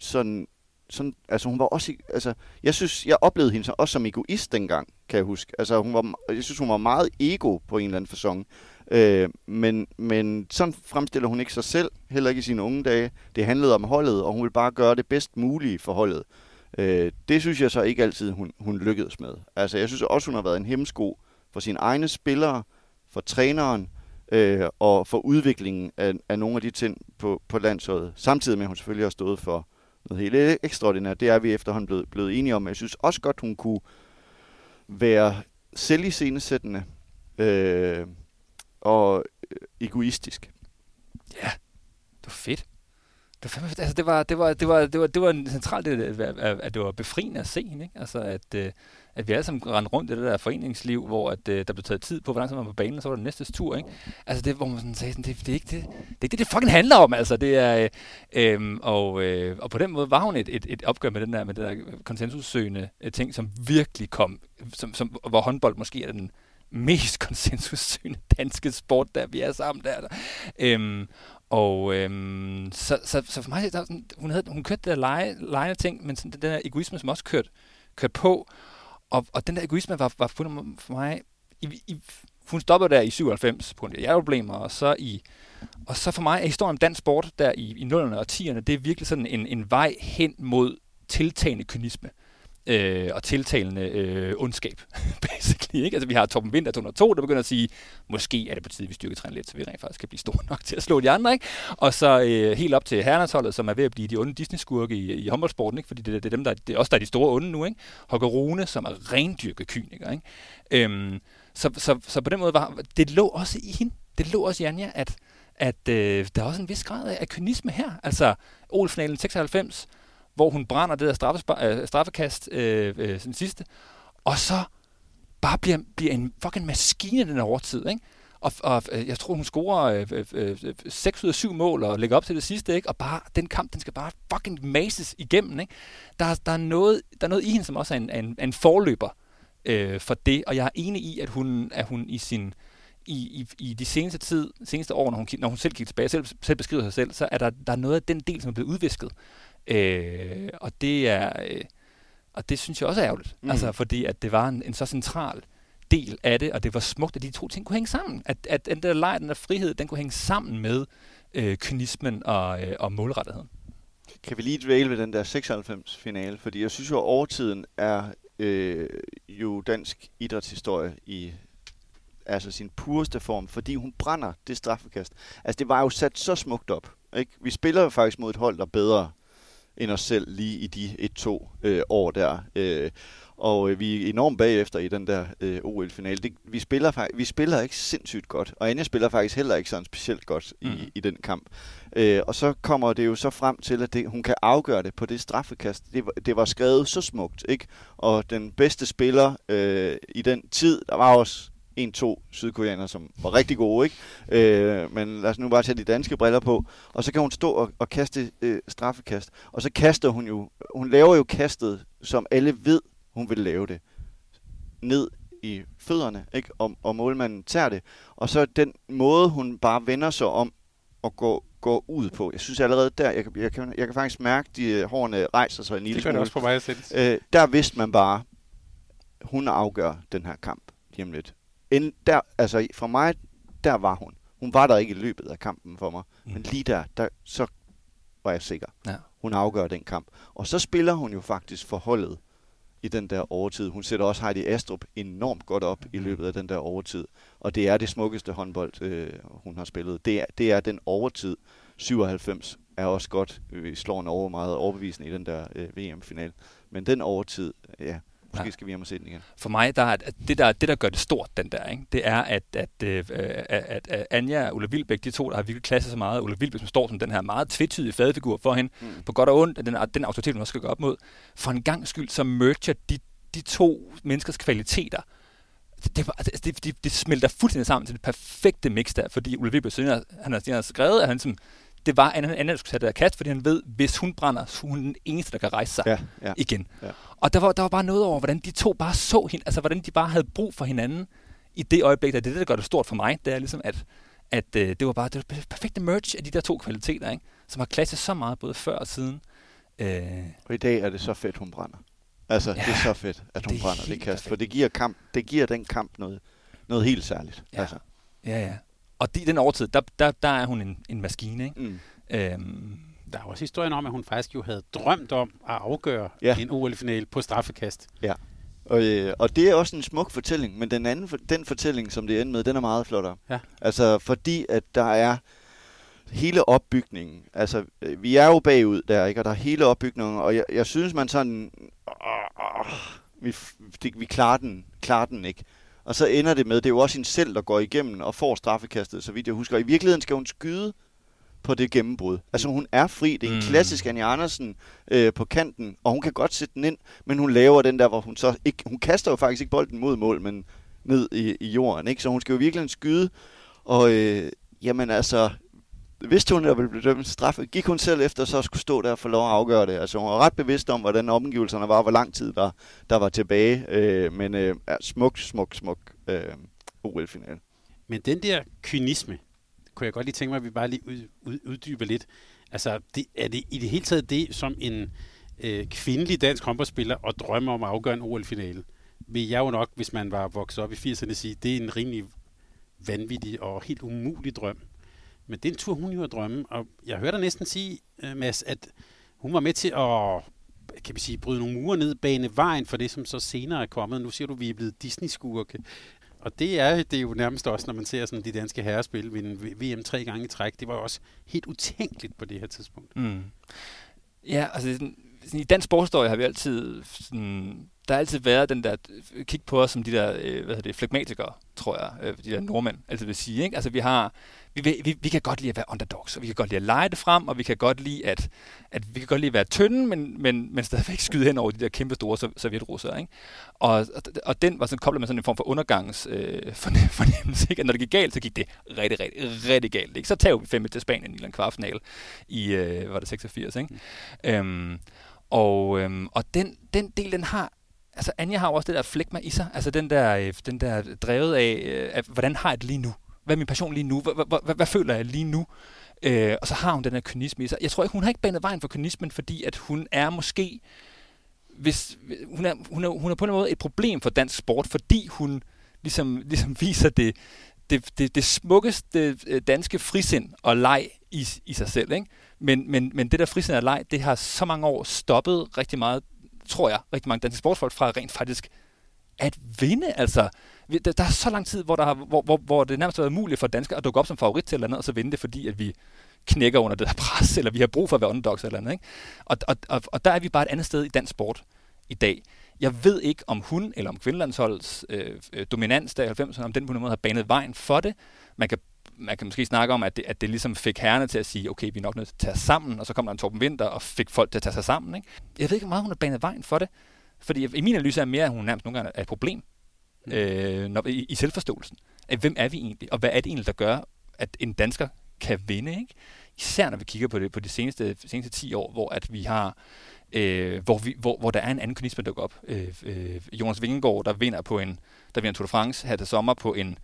sådan sådan, altså hun var også, altså, jeg synes, jeg oplevede hende også som egoist dengang, kan jeg huske. Altså, hun var, jeg synes, hun var meget ego på en eller anden fasong. Øh, men, men sådan fremstiller hun ikke sig selv, heller ikke i sine unge dage. Det handlede om holdet, og hun ville bare gøre det bedst mulige for holdet. Øh, det synes jeg så ikke altid, hun, hun lykkedes med. Altså, jeg synes også, hun har været en hemmesko for sine egne spillere, for træneren, øh, og for udviklingen af, af nogle af de ting på, på landsholdet. Samtidig med, at hun selvfølgelig har stået for noget helt e- ekstraordinært. Det er vi efterhånden blevet, blevet enige om. Jeg synes også godt, hun kunne være selviscenesættende. Øh, og øh, egoistisk. Ja, det var fedt. Det var, altså det var, det var, det var, det var, det var en central del af, at det var befriende at se hende, ikke? Altså at, øh, at vi alle sammen rendte rundt i det der foreningsliv, hvor at, øh, der blev taget tid på, hvor langt man var på banen, og så var det næste tur, ikke? Altså det, hvor man sådan sagde, sådan, det, det, er ikke det, det er ikke det, det fucking handler om, altså. Det er, øhm, og, øh, og på den måde var hun et, et, et opgør med den der, med det der konsensussøgende ting, som virkelig kom, som, som, hvor håndbold måske er den mest konsensussøgende danske sport, der vi er sammen der. der. Øhm, og øhm, så, så, så for mig, der, sådan, hun, havde, hun kørte det der lege, lege ting, men sådan, den der egoisme, som også kørte, kørte på. Og, og den der egoisme var, var for mig... I, i, hun stoppede der i 97 på grund af problemer, og så i og så for mig er historien om dansk sport der i, i 0'erne og 10'erne, det er virkelig sådan en, en vej hen mod tiltagende kynisme øh, og tiltalende øh, ondskab, basically. Ikke? Altså, vi har Torben Winter 202, der begynder at sige, måske er det på tide, vi styrketræner lidt, så vi rent faktisk kan blive store nok til at slå de andre. Ikke? Og så øh, helt op til herrelandsholdet, som er ved at blive de onde Disney-skurke i, i håndboldsporten, ikke? fordi det, det, er dem, der, det er også der er de store onde nu. Ikke? Holger Rune, som er rendyrket kyniker. Ikke? Øhm, så, så, så på den måde var det lå også i hende. Det lå også i Anja, at, at øh, der er også en vis grad af kynisme her. Altså, OL-finalen 96, hvor hun brænder det der øh, straffekast, øh, øh, den sidste, og så bare bliver, bliver en fucking maskine den overtid, ikke? Og, og øh, jeg tror, hun scorer øh, øh, øh, øh 6 ud af 7 mål og lægger op til det sidste, ikke? Og bare, den kamp, den skal bare fucking mases igennem, ikke? Der, der, er, noget, der er noget i hende, som også er en, en, en forløber øh, for det, og jeg er enig i, at hun, at hun i sin i, i, i de seneste tid, seneste år, når hun, når hun selv kigger tilbage, selv, selv beskriver sig selv, så er der, der er noget af den del, som er blevet udvisket. Øh, og det er... Øh, og det synes jeg også er ærgerligt, mm. altså fordi at det var en, en så central del af det, og det var smukt, at de to ting kunne hænge sammen. At, at den der leg, den der frihed, den kunne hænge sammen med øh, kynismen og, øh, og målrettigheden. Kan vi lige dvæle ved den der 96-finale? Fordi jeg synes jo, at overtiden er øh, jo dansk idrætshistorie i altså sin pureste form, fordi hun brænder det straffekast. Altså det var jo sat så smukt op. Ikke? Vi spiller jo faktisk mod et hold, der er bedre end os selv lige i de et-to øh, år der. Øh, og øh, vi er enormt bagefter i den der øh, OL-finale. Det, vi, spiller, vi spiller ikke sindssygt godt, og Anja spiller faktisk heller ikke sådan specielt godt i, mm. i den kamp. Øh, og så kommer det jo så frem til, at det, hun kan afgøre det på det straffekast. Det, det var skrevet så smukt, ikke? Og den bedste spiller øh, i den tid, der var også en-to sydkoreanere, som var rigtig gode, ikke? Øh, men lad os nu bare tage de danske briller på. Og så kan hun stå og, og kaste øh, straffekast. Og så kaster hun jo, hun laver jo kastet, som alle ved, hun vil lave det. Ned i fødderne, ikke? Og, og målmanden tager det. Og så den måde, hun bare vender sig om og går, går ud på. Jeg synes allerede der, jeg, jeg, kan, jeg kan faktisk mærke, de øh, hårene rejser sig en lille Det gør det også på mig at øh, Der vidste man bare, hun afgør den her kamp lige om lidt. Inden der, altså for mig, der var hun. Hun var der ikke i løbet af kampen for mig. Mm. Men lige der, der, så var jeg sikker. Ja. Hun afgør den kamp. Og så spiller hun jo faktisk forholdet i den der overtid. Hun sætter også Heidi Astrup enormt godt op i løbet af den der overtid. Og det er det smukkeste håndbold, øh, hun har spillet. Det er, det er den overtid. 97 er også godt. Vi slår en over meget overbevisende i den der øh, VM-final. Men den overtid, ja, Måske ja. skal vi hjem og se den igen. For mig, der er, det, der, det der gør det stort, den der, ikke? det er, at, at, øh, at, at, at Anja og Ulla Vilbæk, de to, der har virkelig klasse så meget, Ulla Vilbæk, som står som den her meget tvetydige fadefigur for hende, mm. på godt og ondt, den, den autoritet, hun også skal gå op mod, for en gang skyld, så merger de, de to menneskers kvaliteter det, altså, det, det, det smelter fuldstændig sammen til det perfekte mix der, fordi Ulla Vilbæk, han har, han har skrevet, at han som, det var, at han skulle tage det kast, fordi han ved, hvis hun brænder, så er hun den eneste, der kan rejse sig ja, ja, igen. Ja. Og der var, der var bare noget over, hvordan de to bare så hende, altså hvordan de bare havde brug for hinanden i det øjeblik, der det er det, der gør det stort for mig, det er ligesom, at, at øh, det var bare det var perfekte merge af de der to kvaliteter, ikke? som har klasset så meget både før og siden. Øh, og i dag er det så fedt, hun brænder. Altså, ja, det er så fedt, at hun det brænder det kast, perfekt. for det giver, kamp, det giver den kamp noget, noget helt særligt. Ja, altså. ja, ja. Og de, den overtid, der, der, der er hun en, en maskine, ikke? Mm. Øhm, der er også historien om, at hun faktisk jo havde drømt om at afgøre ja. en OL-final på straffekast. Ja. Og, øh, og det er også en smuk fortælling, men den anden, den fortælling, som det ender med, den er meget flottere. Ja. Altså, fordi at der er hele opbygningen. Altså, øh, vi er jo bagud der, ikke? Og der er hele opbygningen, og jeg, jeg synes, man sådan... Øh, øh, vi, det, vi klarer den, klarer den ikke. Og så ender det med, det er jo også en selv, der går igennem og får straffekastet, så vidt jeg husker. I virkeligheden skal hun skyde på det gennembrud. Altså hun er fri. Det er en mm. klassisk Anja Andersen øh, på kanten, og hun kan godt sætte den ind, men hun laver den der, hvor hun så ikke... Hun kaster jo faktisk ikke bolden mod mål, men ned i, i jorden, ikke? Så hun skal jo virkelig skyde, og øh, jamen altså, vidste hun, at ville blive dømt straffet, gik hun selv efter, så skulle stå der og få lov at afgøre det. Altså hun var ret bevidst om, hvordan omgivelserne var, hvor lang tid der, der var tilbage. Øh, men øh, ja, smuk, smuk, smuk øh, OL-finale. Men den der kynisme, kunne jeg godt lige tænke mig, at vi bare lige ud, ud, uddyber lidt. Altså, det, er det i det hele taget det, som en øh, kvindelig dansk håndboldspiller og drømmer om at afgøre en OL-finale? Vil jeg jo nok, hvis man var vokset op i 80'erne, sige, det er en rimelig vanvittig og helt umulig drøm. Men den tur, hun jo at drømme, og jeg hørte dig næsten sige, øh, Mads, at hun var med til at kan vi sige, bryde nogle mure ned, bane vejen for det, som så senere er kommet. Nu siger du, at vi er blevet Disney-skurke. Og det er det er jo nærmest også, når man ser sådan de danske herrespil vinde VM tre gange i træk. Det var jo også helt utænkeligt på det her tidspunkt. Mm. Ja, altså sådan, sådan, i dansk sportshistorie har vi altid sådan, der har altid været den der, øh, kig på os som de der, øh, hvad hedder det, flegmatikere, tror jeg, øh, de der nordmænd altid vil sige. Ikke? Altså vi har, vi, vi, vi kan godt lide at være underdogs, og vi kan godt lide at lege det frem, og vi kan godt lide at, at vi kan godt lide at være tynde, men, men, men stadigvæk skyde hen over de der kæmpe store sovjetrusser. Ikke? Og, og den var sådan koblet med sådan en form for undergangs øh, fornemmelse, ikke? At når det gik galt, så gik det rigtig, rigtig, rigtig galt. Ikke? Så tager vi fem til Spanien i en kvartfinal i, øh, var det 86, ikke? Mm. Øhm, og, øhm, og den, den del, den har altså Anja har jo også det der flegma i sig, altså den der, øh, den der drevet af, øh, af, hvordan har jeg det lige nu? Hvad er min passion lige nu? Hvad, hvad, hvad, hvad føler jeg lige nu? Øh, og så har hun den her kynisme i sig. Jeg tror ikke, hun har ikke banet vejen for kynismen, fordi at hun er måske, hvis, hun, er, hun, er, hun er på en måde et problem for dansk sport, fordi hun ligesom, ligesom viser det, det, det, det smukkeste øh, danske frisind og leg i, i sig selv. Ikke? Men, men, men det der frisind og leg, det har så mange år stoppet rigtig meget tror jeg, rigtig mange danske sportsfolk fra rent faktisk at vinde. Altså, der, der er så lang tid, hvor, der har, hvor, hvor, hvor det nærmest har været muligt for danskere at dukke op som favorit til et eller andet, og så vinde det, fordi at vi knækker under det der pres, eller vi har brug for at være underdogs eller andet. Ikke? Og, og, og, og der er vi bare et andet sted i dansk sport i dag. Jeg ved ikke, om hun eller om kvindelandsholdets øh, øh, dominans der i 90'erne, om den på nogen måde har banet vejen for det. Man kan, man kan måske snakke om, at det, at det ligesom fik herrerne til at sige, okay, vi er nok nødt til at tage os sammen, og så kom der en Torben Winter og fik folk til at tage sig sammen. Ikke? Jeg ved ikke, hvor meget hun har banet vejen for det. Fordi i min analyse er mere, at hun nærmest nogle gange er et problem mm. øh, når, i, i selvforståelsen. At hvem er vi egentlig, og hvad er det egentlig, der gør, at en dansker kan vinde? Ikke? Især når vi kigger på det på de seneste, seneste 10 år, hvor at vi har øh, hvor, vi, hvor, hvor der er en anden kynisme, der går op. Øh, øh, Jonas Vingegaard, der vinder på en, der vinder Tour de France her til sommer på en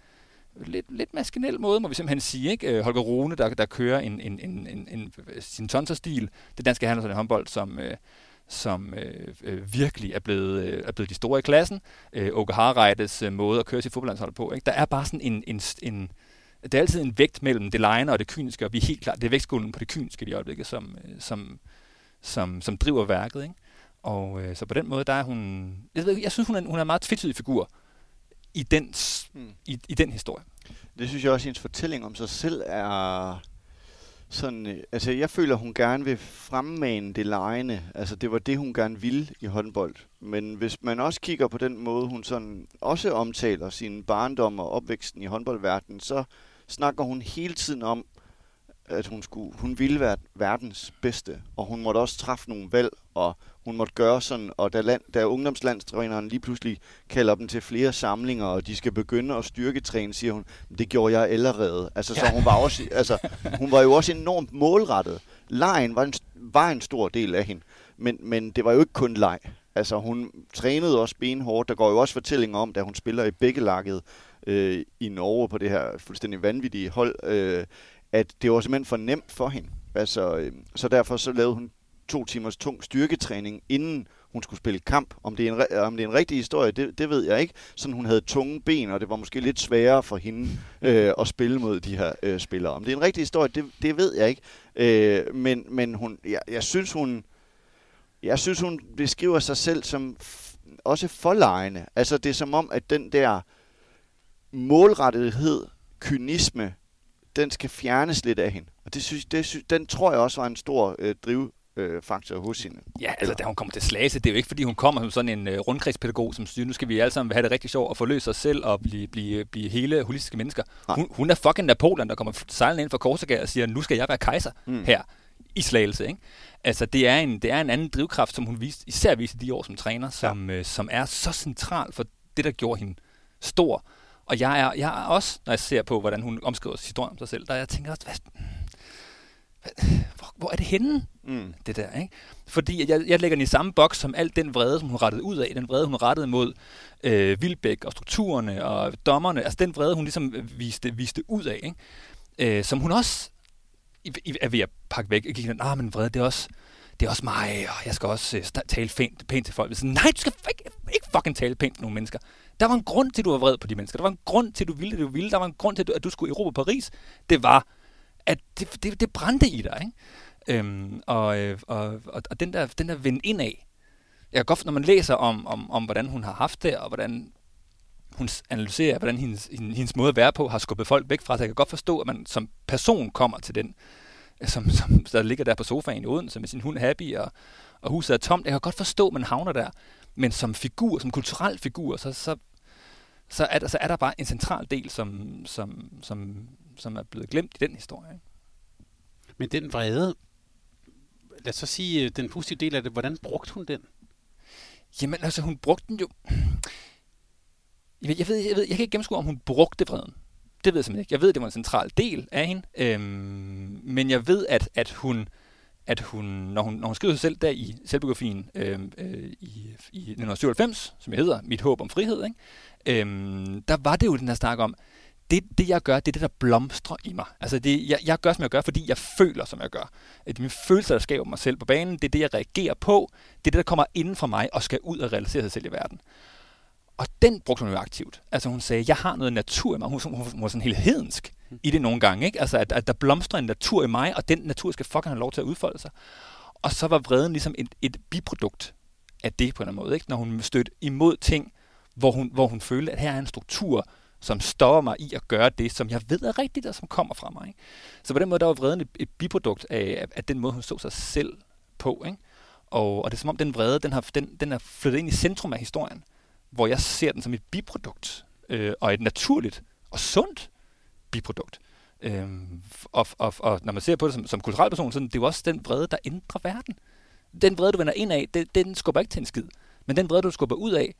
lidt, lidt maskinel måde, må vi simpelthen sige. Ikke? Øh, Holger Rune, der, der kører en, en, en, en, en sin tonserstil. Det danske handelshold i håndbold, som, øh, som øh, øh, virkelig er blevet, øh, er blevet de store i klassen. Øh, Åke Harreides øh, måde at køre sit fodboldlandshold på. Ikke? Der er bare sådan en, en, en det er altid en vægt mellem det lejende og det kyniske, og vi er helt klart, det er vægtskolen på det kyniske i øjeblikket, som, øh, som, som, som driver værket. Ikke? Og øh, så på den måde, der er hun... Jeg, ved, jeg synes, hun er, hun er en meget tvetydig figur i den, Hmm. i, i den historie. Det synes jeg også, at hendes fortælling om sig selv er sådan... Øh, altså, jeg føler, hun gerne vil fremmane det lejende. Altså, det var det, hun gerne ville i håndbold. Men hvis man også kigger på den måde, hun sådan også omtaler sin barndom og opvæksten i håndboldverdenen, så snakker hun hele tiden om, at hun, skulle, hun ville være verdens bedste, og hun måtte også træffe nogle valg, og hun måtte gøre sådan, og da, land, da ungdomslandstræneren lige pludselig kalder dem til flere samlinger, og de skal begynde at styrketræne, siger hun, det gjorde jeg allerede. Altså, så Ja. hun var, også, altså, hun var jo også enormt målrettet. Lejen var en, var en stor del af hende, men, men det var jo ikke kun leg. Altså, hun trænede også benhårdt. Der går jo også fortællinger om, da hun spiller i Bækkelakket øh, i Norge på det her fuldstændig vanvittige hold, øh, at det var simpelthen for nemt for hende. Altså, øh, så derfor så lavede hun to timers tung styrketræning, inden hun skulle spille kamp. Om det er en, om det er en rigtig historie, det, det ved jeg ikke. Sådan hun havde tunge ben, og det var måske lidt sværere for hende øh, at spille mod de her øh, spillere. Om det er en rigtig historie, det, det ved jeg ikke. Øh, men men hun, jeg, jeg synes, hun jeg synes, hun beskriver sig selv som også forlejende. Altså, det er som om, at den der målrettethed, kynisme, den skal fjernes lidt af hende. Og det synes, det synes, den tror jeg også var en stor øh, drivfaktor hos hende. Ja, altså da hun kommer til Slagelse, det er jo ikke fordi hun kommer som sådan en uh, rundkredspædagog, som siger, nu skal vi alle sammen have det rigtig sjovt og forløse os selv og blive, blive, blive hele holistiske mennesker. Nej. Hun, hun er fucking Napoleon, der kommer sejlende ind fra Korsika og siger, nu skal jeg være kejser Mm. her i Slagelse. Ikke? Altså det er, en, det er en anden drivkraft, som hun viste, især viste de år som træner, som, ja. øh, som er så central for det, der gjorde hende stor. Og jeg er, jeg er også, når jeg ser på, hvordan hun omskriver historien om sig selv, der jeg tænker også, hvad, hvor, hvor er det henne? Mm. det der, ikke? Fordi jeg, jeg lægger den i samme boks som alt den vrede, som hun rettede ud af. Den vrede, hun rettede mod øh, Vilbæk og strukturerne og dommerne. Altså den vrede, hun ligesom viste, viste ud af, ikke? Øh, som hun også i, i, er ved at pakke væk. Jeg gik sådan, ah, men vrede, det er også, det er også mig, og jeg skal også øh, tale pænt, pænt til folk. Så, nej, du skal ikke, ikke fucking tale pænt til nogle mennesker. Der var en grund til, at du var vred på de mennesker. Der var en grund til, at du ville det, du ville. Der var en grund til, at du, skulle i Europa Paris. Det var, at det, det, det brændte i dig, ikke? Øhm, og, øh, og, og, og den der, den der vend ind af, jeg kan godt, når man læser om, om, om, hvordan hun har haft det, og hvordan hun analyserer, hvordan hendes, hendes, hendes måde at være på har skubbet folk væk fra sig. Jeg kan godt forstå, at man som person kommer til den, øh, som, som der ligger der på sofaen i Odense med sin hund Happy, og, og huset er tomt. Jeg kan godt forstå, at man havner der. Men som figur, som kulturel figur, så, så, så, er, der, så er der bare en central del, som, som, som, som er blevet glemt i den historie. Ikke? Men den vrede, lad os så sige, øh, den positive del af det, hvordan brugte hun den? Jamen, altså, hun brugte den jo... Jeg ved, jeg, ved, jeg, ved, jeg kan ikke gennemskue, om hun brugte vreden. Det ved jeg simpelthen ikke. Jeg ved, det var en central del af hende. Øhm, men jeg ved, at, at hun at hun, når hun, når hun skriver sig selv der i selvbiografien øhm, øh, i, i 1997, som jeg hedder Mit håb om frihed, ikke? Øhm, der var det jo den der snak om, det, det jeg gør, det er det, der blomstrer i mig. Altså det, jeg, jeg gør, som jeg gør, fordi jeg føler, som jeg gør. Det er mine følelser, der skaber mig selv på banen. Det er det, jeg reagerer på. Det er det, der kommer inden fra mig og skal ud og realisere sig selv i verden. Og den brugte hun jo aktivt. Altså hun sagde, jeg har noget natur i mig. Hun, hun, hun var sådan helt hedensk i det nogle gange. Ikke? Altså at, at der blomstrer en natur i mig, og den natur skal fucking have lov til at udfolde sig. Og så var vreden ligesom et, et biprodukt af det på en eller anden måde. Ikke? Når hun stødte imod ting, hvor hun, hvor hun følte, at her er en struktur, som stopper mig i at gøre det, som jeg ved er rigtigt, og som kommer fra mig. Ikke? Så på den måde, der var vreden et, et biprodukt af, af den måde, hun så sig selv på. Ikke? Og, og det er som om, den vrede, den har, den, den er flyttet ind i centrum af historien, hvor jeg ser den som et biprodukt, øh, og et naturligt og sundt biprodukt. Øh, og, og, og når man ser på det som, som kulturel person, så det er jo også den vrede, der ændrer verden. Den vrede, du vender ind af, det, den skubber ikke til en skid. Men den vrede, du skubber ud af,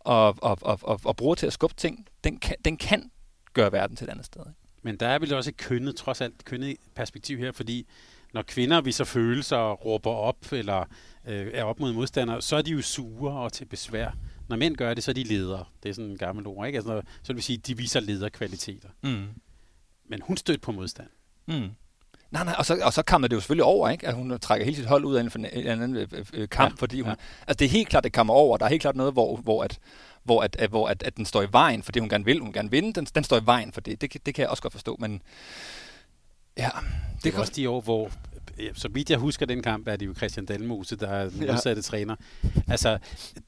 og, og, og, og, og bruger til at skubbe ting, den kan, den kan gøre verden til et andet sted. Ikke? Men der er vel også et kønnet, trods alt kønnet perspektiv her, fordi når kvinder viser følelser og råber op, eller øh, er op mod modstandere, så er de jo sure og til besvær. Når mænd gør det, så er de ledere. Det er sådan en gammel ord, ikke? Altså, så vil sige, de viser lederkvaliteter. Mm. Men hun stødte på modstand. Mm. Nej, nej, og så, og så kammer det jo selvfølgelig over, ikke? at hun trækker hele sit hold ud af en, en anden øh, øh, kamp, ja, fordi hun, ja. altså det er helt klart, det kommer over. Der er helt klart noget, hvor, hvor, at, hvor, at, at, hvor at, at den står i vejen for det, hun gerne vil. Hun gerne vinde, den, den står i vejen for det. Det, det kan jeg også godt forstå, men ja. Det, det er også de år, hvor så vidt jeg husker den kamp, er det jo Christian Dalmose, der er den modsatte ja. træner. Altså,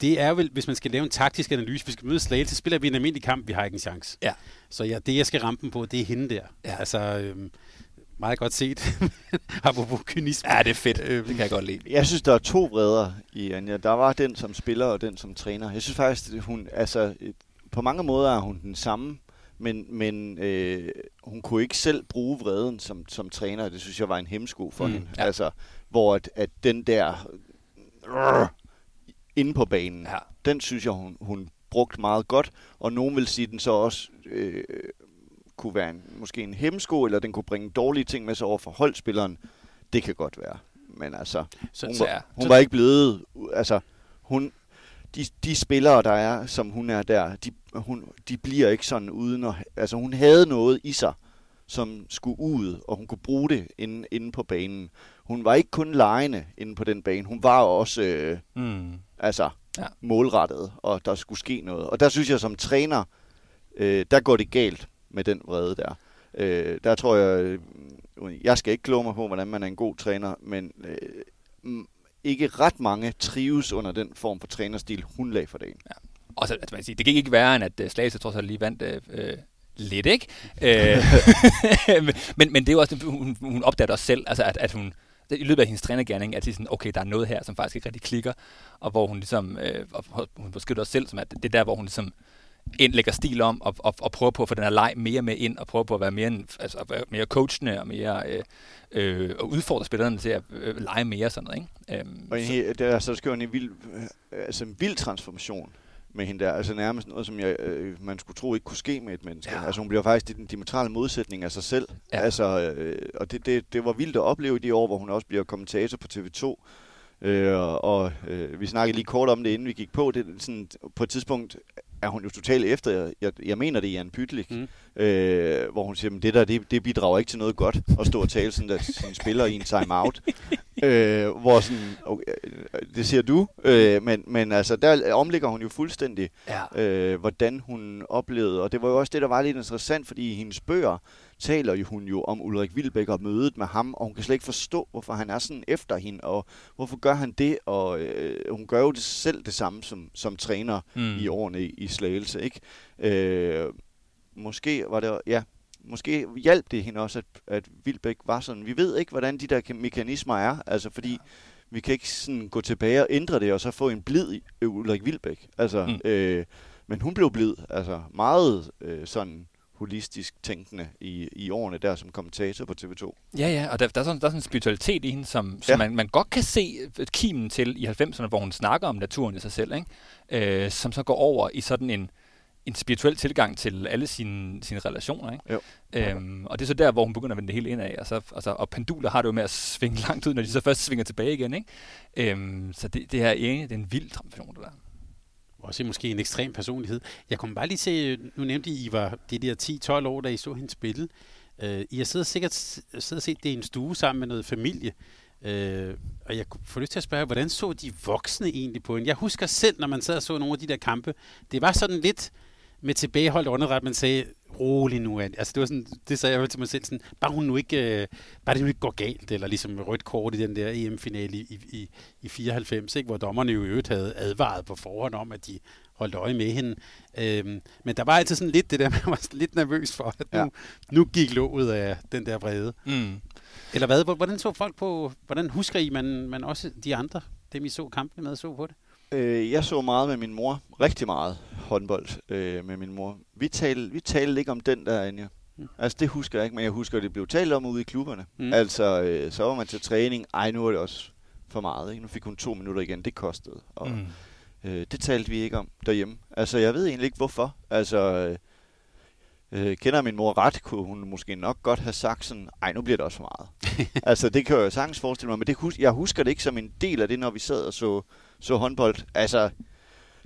det er vel, hvis man skal lave en taktisk analyse, vi skal møde Slagelse, så spiller vi en almindelig kamp, vi har ikke en chance. Ja. Så ja, det, jeg skal ramme dem på, det er hende der. Ja. Altså, øhm, meget godt set. Apropos kynisme. Ja, det er fedt. Det kan jeg godt lide. Jeg synes, der er to vreder i Anja. Der var den som spiller og den som træner. Jeg synes faktisk, at hun, altså, på mange måder er hun den samme, men, men øh, hun kunne ikke selv bruge vreden som, som træner. Det synes jeg var en hemsko for mm, hende. Ja. Altså, hvor at, at den der øh, inde på banen, ja. den synes jeg, hun, hun brugte meget godt. Og nogen vil sige, at den så også øh, kunne være en, måske en hemsko, eller den kunne bringe dårlige ting med sig over for holdspilleren. Det kan godt være. Men altså, så, hun, så, var, hun var ikke blevet... Altså, hun, de, de spillere, der er, som hun er der, de, hun, de bliver ikke sådan uden at... Altså, hun havde noget i sig, som skulle ud, og hun kunne bruge det inde, inde på banen. Hun var ikke kun lejende inde på den bane, hun var også øh, mm. altså, ja. målrettet, og der skulle ske noget. Og der synes jeg, som træner, øh, der går det galt med den vrede der. Øh, der tror jeg, øh, jeg skal ikke kloge mig på, hvordan man er en god træner, men øh, ikke ret mange trives under den form for trænerstil, hun lagde for dagen. Ja. Og så, altså, man siger, det gik ikke værre, end at uh, Slagelse trods alt lige vandt uh, lidt, ikke? Øh, men, men det er jo også, hun, hun opdagede også selv, altså at, at hun, i løbet af hendes trænergærning, at sige sådan, okay, der er noget her, som faktisk ikke rigtig klikker, og hvor hun ligesom, øh, og hun beskriver også selv, som at det er der, hvor hun ligesom ind lægger stil om, og, og, og prøver på at få den her leg mere med ind, og prøver på at være mere, altså, at være mere coachende, og mere øh, øh, og udfordre spillerne til at øh, lege mere sådan noget, ikke? Øhm, og en, så, der, så sker en vild, altså en vild transformation med hende der. Altså nærmest noget, som jeg, øh, man skulle tro ikke kunne ske med et menneske. Ja. Altså hun bliver faktisk den diametrale modsætning af sig selv. Ja. Altså, øh, og det, det, det var vildt at opleve i de år, hvor hun også bliver kommentator på TV2. Øh, og øh, vi snakkede lige kort om det, inden vi gik på. Det, sådan, på et tidspunkt er hun jo totalt efter, jeg, jeg mener det er en Pytlik, mm. øh, hvor hun siger, at det der, det, det bidrager ikke til noget godt, at stå og tale sådan der til sine spillere i en timeout. øh, hvor sådan, okay, det siger du, øh, men, men altså, der omlægger hun jo fuldstændig, ja. øh, hvordan hun oplevede, og det var jo også det, der var lidt interessant, fordi i hendes bøger taler hun jo om Ulrik Vilbæk og mødet med ham, og hun kan slet ikke forstå, hvorfor han er sådan efter hende, og hvorfor gør han det, og øh, hun gør jo det selv det samme som, som træner mm. i årene i, i Slagelse, ikke? Øh, måske var det, ja, måske hjalp det hende også, at, at Vilbæk var sådan. Vi ved ikke, hvordan de der mekanismer er, altså fordi ja. vi kan ikke sådan gå tilbage og ændre det, og så få en blid Ulrik Vilbæk. Altså, mm. øh, men hun blev blid, altså meget øh, sådan holistisk tænkende i, i årene der som kommentator på TV2. Ja, ja, og der, der, er, sådan, der er sådan en spiritualitet i hende, som, som ja. man, man godt kan se kimen til i 90'erne, hvor hun snakker om naturen i sig selv, ikke? Øh, som så går over i sådan en, en spirituel tilgang til alle sine, sine relationer. Ikke? Jo. Øhm, og det er så der, hvor hun begynder at vende det hele ind af. Og, så, altså, og penduler har det jo med at svinge langt ud, når de så først svinger tilbage igen. Ikke? Øhm, så det, det her er, det er en vild transformation, det der også måske en ekstrem personlighed. Jeg kunne bare lige se, nu nævnte I, I var det der 10-12 år, da I så hende spille. Uh, I har siddet sikkert siddet og set det i en stue sammen med noget familie. Uh, og jeg får lyst til at spørge, hvordan så de voksne egentlig på hende? Jeg husker selv, når man sad og så nogle af de der kampe, det var sådan lidt med tilbageholdt åndedræt, man sagde, rolig nu. Altså, det var sådan, det sagde jeg til mig selv, sådan, bare hun nu ikke, øh, bare det nu ikke går galt, eller ligesom rødt kort i den der EM-finale i, i, i 94, ikke, hvor dommerne jo i øvrigt havde advaret på forhånd om, at de holdt øje med hende. Øhm, men der var altid sådan lidt det der, man var lidt nervøs for, at nu, Ja. ja. nu gik låget af den der vrede. Mm. Eller hvad? Hvordan så folk på, hvordan husker I, man, man også de andre, dem I så kampene med, så på det? Øh, jeg så meget med min mor. Rigtig meget håndbold øh, med min mor. Vi talte, vi talte ikke om den der, Anja. Mm. Altså, det husker jeg ikke, men jeg husker, at det blev talt om ude i klubberne. Mm. Altså, øh, så var man til træning. Ej, nu er det også for meget. Ikke? Nu fik hun to minutter igen. Det kostede. Og, Mm. øh, det talte vi ikke om derhjemme. Altså, jeg ved egentlig ikke, hvorfor. Altså, øh, øh, kender min mor ret, kunne hun måske nok godt have sagt sådan, ej, nu bliver det også for meget. altså, det kan jeg jo sagtens forestille mig, men det, hus- jeg husker det ikke som en del af det, når vi sad og så, så håndbold. Altså,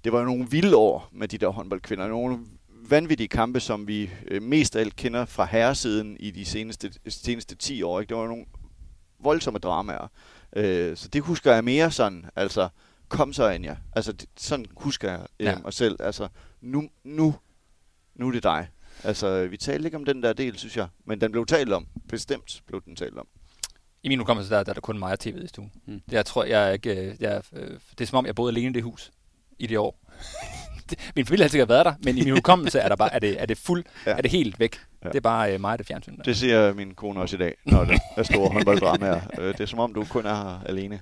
det var jo nogle vilde år med de der håndboldkvinder. Nogle vanvittige kampe, som vi øh, mest af alt kender fra herresiden i de seneste, seneste 10 år. Ikke? Det var nogle voldsomme dramaer. Øh, så det husker jeg mere sådan, altså, kom så, Anja. Altså, det, sådan husker jeg øh, Ja. mig selv. Altså, nu, nu, nu er det dig. Altså, vi talte ikke om den der del, synes jeg. Men den blev talt om. Bestemt blev den talt om. I min hukommelse, der, der er der kun mig og tv'et i stuen. Mm. Jeg tror, jeg ikke... øh, Jeg, øh, det er som om, jeg boede alene i det hus i det år. Min familie har sikkert været der, men i min hukommelse er, der bare, er, det, er det fuld, Ja. er det helt væk. Ja. Det er bare øh, mig det fjernsyn. Der. Det siger min kone også i dag, når der er store håndbolddramaer. Øh, Det er som om, du kun er her alene.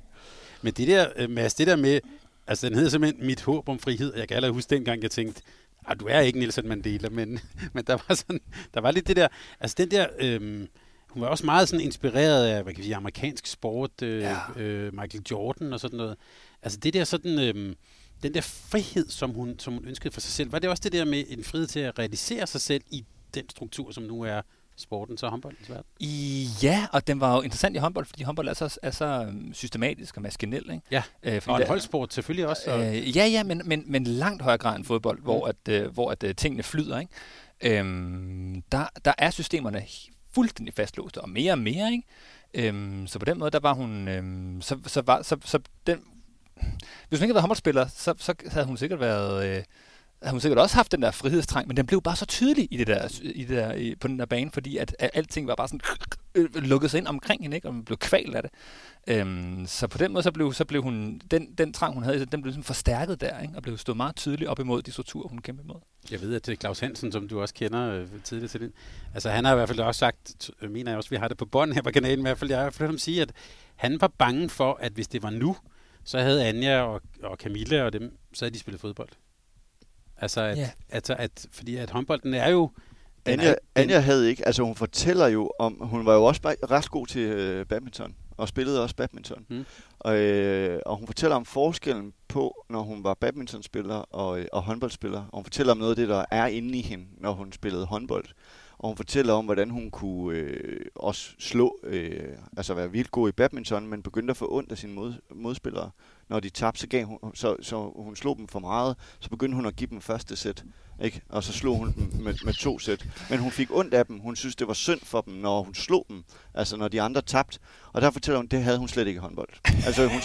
Men det der, øh, Mads, det der med, altså den hedder simpelthen Mit håb om frihed. Jeg kan allerede huske dengang, jeg tænkte, ah, du er ikke Nelson Mandela, men, men der var sådan, der var lidt det der, altså den der, øhm, hun var også meget sådan inspireret af, hvad kan vi sige, amerikansk sport, øh, Ja. ja. øh, Michael Jordan og sådan noget. Altså det der sådan, øhm, den der frihed, som hun, som hun ønskede for sig selv, var det også det der med en frihed til at realisere sig selv i den struktur, som nu er sportens og håndboldens verden? I, ja, og den var jo interessant i håndbold, fordi håndbold er så, er så øhm, systematisk og maskinel. Ikke? Ja, Øh, og en holdsport selvfølgelig også. Og, Øh, ja, ja, men, men, men langt højere grad end fodbold, hvor, at, øh, hvor at, øh, tingene flyder. Ikke? Øhm, der, der er systemerne fuldstændig fastlåste, og mere og mere. Ikke? Øhm, så på den måde, der var hun... Øhm, så, så, var, så, så den, hvis hun ikke havde været håndboldspiller, så, så havde hun sikkert været... Øh, havde hun sikkert også haft den der frihedstrang, men den blev bare så tydelig i det der, i det der, i, på den der bane, fordi at, at alting var bare sådan øh, lukket sig ind omkring hende, ikke? og man blev kvalt af det. Øhm, så på den måde, så blev, så blev hun, den, den trang, hun havde, den blev sådan forstærket der, ikke? og blev stået meget tydeligt op imod de strukturer, hun kæmpede imod. Jeg ved, at det er Claus Hansen, som du også kender øh, tidligere til den. Altså han har i hvert fald også sagt, mener jeg også, vi har det på bånd her på kanalen i hvert fald, jeg har hørt ham sige, at han var bange for, at hvis det var nu, så havde Anja og, og Camilla og dem, så havde de spillet fodbold. Altså, at, Ja. yeah. altså at, fordi at håndbolden er jo... den Anja, er, Anja havde ikke, altså hun fortæller jo om, hun var jo også ret god til øh, badminton, og spillede også badminton. Mm. Og, øh, og hun fortæller om forskellen på, når hun var badmintonspiller og, øh, og håndboldspiller. Og hun fortæller om noget af det, der er inde i hende, når hun spillede håndbold. Og hun fortæller om, hvordan hun kunne øh, også slå, øh, altså være vildt god i badminton, men begyndte at få ondt af sine mod, modspillere. Når de tabte, så, gav hun, så, så hun slog dem for meget, så begyndte hun at give dem første sæt. Ikke? Og så slog hun dem med, med to sæt. Men hun fik ondt af dem. Hun synes, det var synd for dem, når hun slog dem. Altså, når de andre tabte. Og der fortæller hun, det havde hun slet ikke i håndbold. Altså, hun,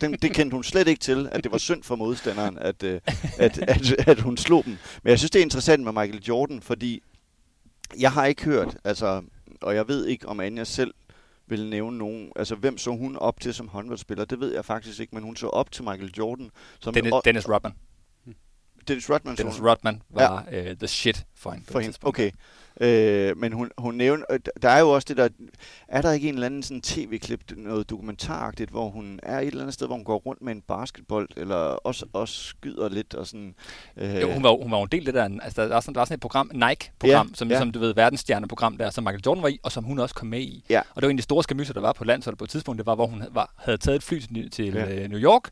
det, det, kendte hun slet ikke til, at det var synd for modstanderen, at, at, at, at, at hun slog dem. Men jeg synes, det er interessant med Michael Jordan, fordi jeg har ikke hørt, altså, og jeg ved ikke, om Anja selv vil nævne nogen. Altså, hvem så hun op til som håndboldspiller? Det ved jeg faktisk ikke, men hun så op til Michael Jordan. Som Dennis, og- Dennis Rodman. Dennis Rodman. Dennis Rodman var ja. uh, the shit for hende. for hende. Okay. Øh, men hun, hun nævner, øh, der er jo også det der, er der ikke en eller anden sådan tv-klip, noget dokumentaragtigt, hvor hun er et eller andet sted, hvor hun går rundt med en basketball, eller også, også skyder lidt og sådan. Øh, Jo, hun var, hun var en del af det der, altså der var sådan, der var sådan et program, Nike-program, Ja, som ja. ligesom, du ved, verdensstjerneprogram der, som Michael Jordan var i, og som hun også kom med i. Ja. Og det var en af de store skamysser, der var på landsholdet på et tidspunkt, det var, hvor hun var, havde taget et fly til, til Ja. ja. New York,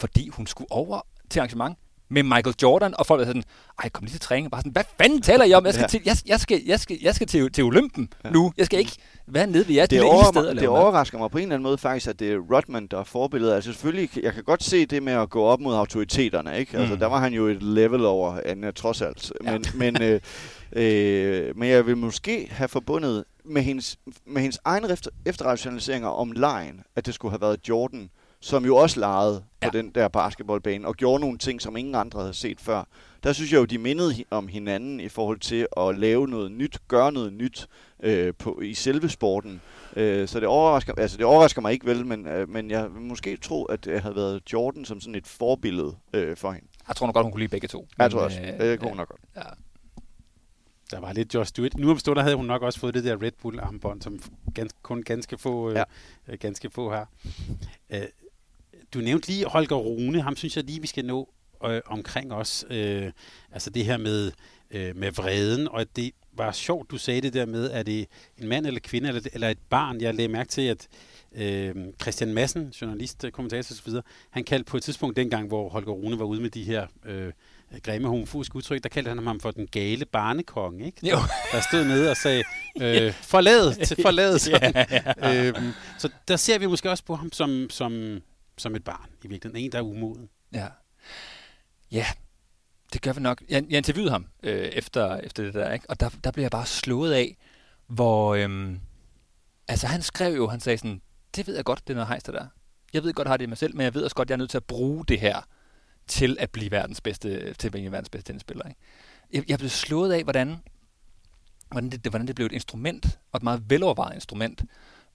fordi hun skulle over til arrangement med Michael Jordan, og folk var sådan, ej, kom lige til træning, bare sådan, hvad fanden taler I om? Jeg skal, Ja. til, jeg, jeg skal, jeg skal, jeg skal til, til Olympen Ja. nu. Jeg skal ikke være nede ved jeres det, over, issted. og det lave mad." overrasker mig på en eller anden måde faktisk, at det er Rodman, der er forbilledet. Altså selvfølgelig, jeg kan godt se det med at gå op mod autoriteterne, ikke? Altså Mm. der var han jo et level over Anja, trods alt. Ja. Men, men, øh, øh, men jeg vil måske have forbundet med hendes, med hendes efter, efterrationaliseringer om lejen, at det skulle have været Jordan, som jo også legede ja. på Ja. den der basketballbane, og gjorde nogle ting, som ingen andre havde set før. Der synes jeg jo, de mindede om hinanden i forhold til at lave noget nyt, gøre noget nyt øh, på, i selve sporten. Øh, så det overrasker, altså det overrasker mig ikke vel, men, øh, men jeg vil måske tro, at det havde været Jordan som sådan et forbillede øh, for hende. Jeg tror nok godt, hun kunne lide begge to. Jeg tror også, øh, det kunne hun nok godt. Ja. Der var lidt Josh Stewart. Nu om stunder havde hun nok også fået det der Red Bull armbånd, som ganske, kun ganske få, Ja. øh, øh, ganske få har. Øh, du nævnte lige Holger Rune. Ham synes jeg lige, vi skal nå øh, omkring os. Øh, altså det her med, øh, med vreden. Og det var sjovt, du sagde det der med, er det en mand eller kvinde eller, eller et barn? Jeg lagde mærke til, at øh, Christian Madsen, journalist, øh, kommentator osv., han kaldte på et tidspunkt dengang, hvor Holger Rune var ude med de her øh, grimme homofobiske udtryk, der kaldte han ham for den gale barnekonge, ikke? Jo. Der stod nede og sagde, øh, forlad, forlad. ja, ja. Øhm, så der ser vi måske også på ham som, som, som et barn, i virkeligheden. En, der er umoden. Ja. Ja, det gør vi nok. Jeg, jeg interviewede ham øh, efter, efter det der, ikke? og der, der blev jeg bare slået af, hvor... Øhm, altså han skrev jo, han sagde sådan, det ved jeg godt, det er noget hejst, der. Jeg ved godt, jeg har det i mig selv, men jeg ved også godt, jeg er nødt til at bruge det her til at blive verdens bedste, til at blive verdens bedste tennisspiller. Ikke? Jeg, jeg blev slået af, hvordan, hvordan, det, hvordan det blev et instrument, og et meget velovervejet instrument,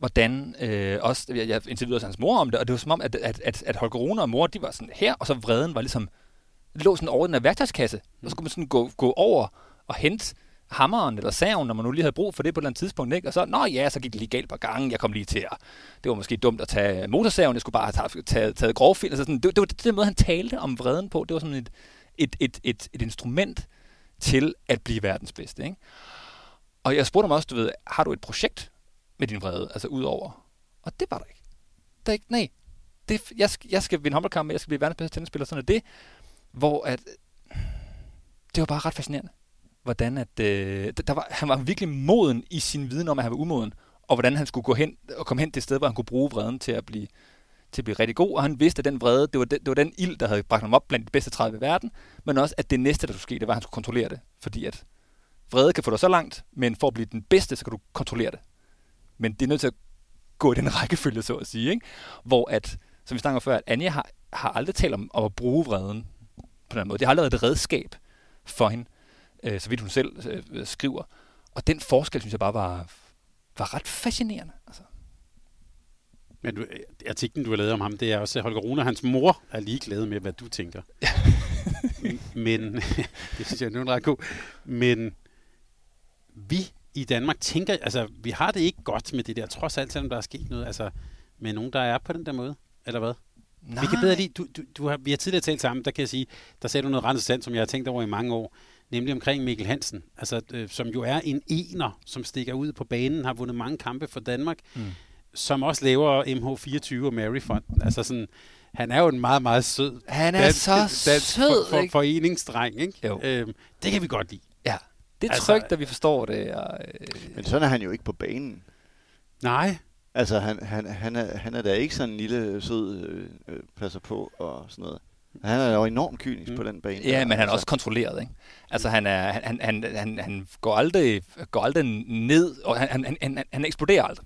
hvordan øh, også, jeg, jeg interviewede også hans mor om det, og det var som om, at, at, at, at Holger Rune og mor, de var sådan her, og så vreden var ligesom, lå sådan over den her værktøjskasse, og så skulle man sådan gå, gå over og hente hammeren eller saven, når man nu lige havde brug for det på et eller andet tidspunkt, ikke? Og så, nå ja, så gik det lige galt på gangen, jeg kom lige til at, det var måske dumt at tage motorsaven, jeg skulle bare have taget, taget, taget grovfil, altså sådan, det, det var det, den måde, han talte om vreden på, det var sådan et, et, et, et, et instrument til at blive verdens bedste, ikke? Og jeg spurgte ham også, du ved, har du et projekt med din vrede, altså ud over? Og det var der ikke. Der er ikke, nej. Det, jeg, jeg skal vinde håndboldkamp, jeg skal blive verdens bedste tennisspiller, sådan er det. Hvor at, det var bare ret fascinerende, hvordan at, øh, der var, han var virkelig moden i sin viden om, at han var umoden, og hvordan han skulle gå hen og komme hen til et sted, hvor han kunne bruge vreden til at blive, til at blive rigtig god, og han vidste, at den vrede, det var den, det var den ild, der havde bragt ham op blandt de bedste 30 i verden, men også, at det næste, der skulle ske, det var, at han skulle kontrollere det, fordi at vrede kan få dig så langt, men for at blive den bedste, så kan du kontrollere det. Men det er nødt til at gå i den rækkefølge, så at sige, ikke? hvor at, som vi snakker før, at Anja har, har aldrig talt om, om at bruge vreden på den måde. Det har aldrig været et redskab for hende, øh, så vidt hun selv øh, skriver. Og den forskel, synes jeg bare var, var ret fascinerende. Altså. Men du, artiklen, du har lavet om ham, det er også, at Holger Rune og hans mor er ligeglade med, hvad du tænker. Men, det synes jeg er ret god. Men vi i Danmark tænker, altså vi har det ikke godt med det der, trods alt, selvom der er sket noget, altså med nogen, der er på den der måde, eller hvad? Nej. Vi kan bedre lide, du, du, du har, vi har tidligere talt sammen, der kan jeg sige, der sagde du noget ret interessant, som jeg har tænkt over i mange år, nemlig omkring Mikkel Hansen, altså, øh, som jo er en ener, som stikker ud på banen, har vundet mange kampe for Danmark, mm. som også laver MH24 og Maryfonden. Altså sådan, han er jo en meget, meget sød Han er dansk, så dansk sød, for, for, ikke? foreningsdreng. Ikke? Jo. Øhm, det kan vi godt lide. Ja, det er Altså- trygt, at vi forstår det. Og, øh, Men sådan er han jo ikke på banen. Nej, Altså, han, han, han, er, han er da ikke sådan en lille, sød, øh, øh, passer på og sådan noget. Han er jo enormt kynisk Mm. på den bane. ja, der, men han er altså. også kontrolleret, ikke? Altså, han, er, han, han, han, han går, aldrig, går aldrig ned, og han, han, han, han, han eksploderer aldrig.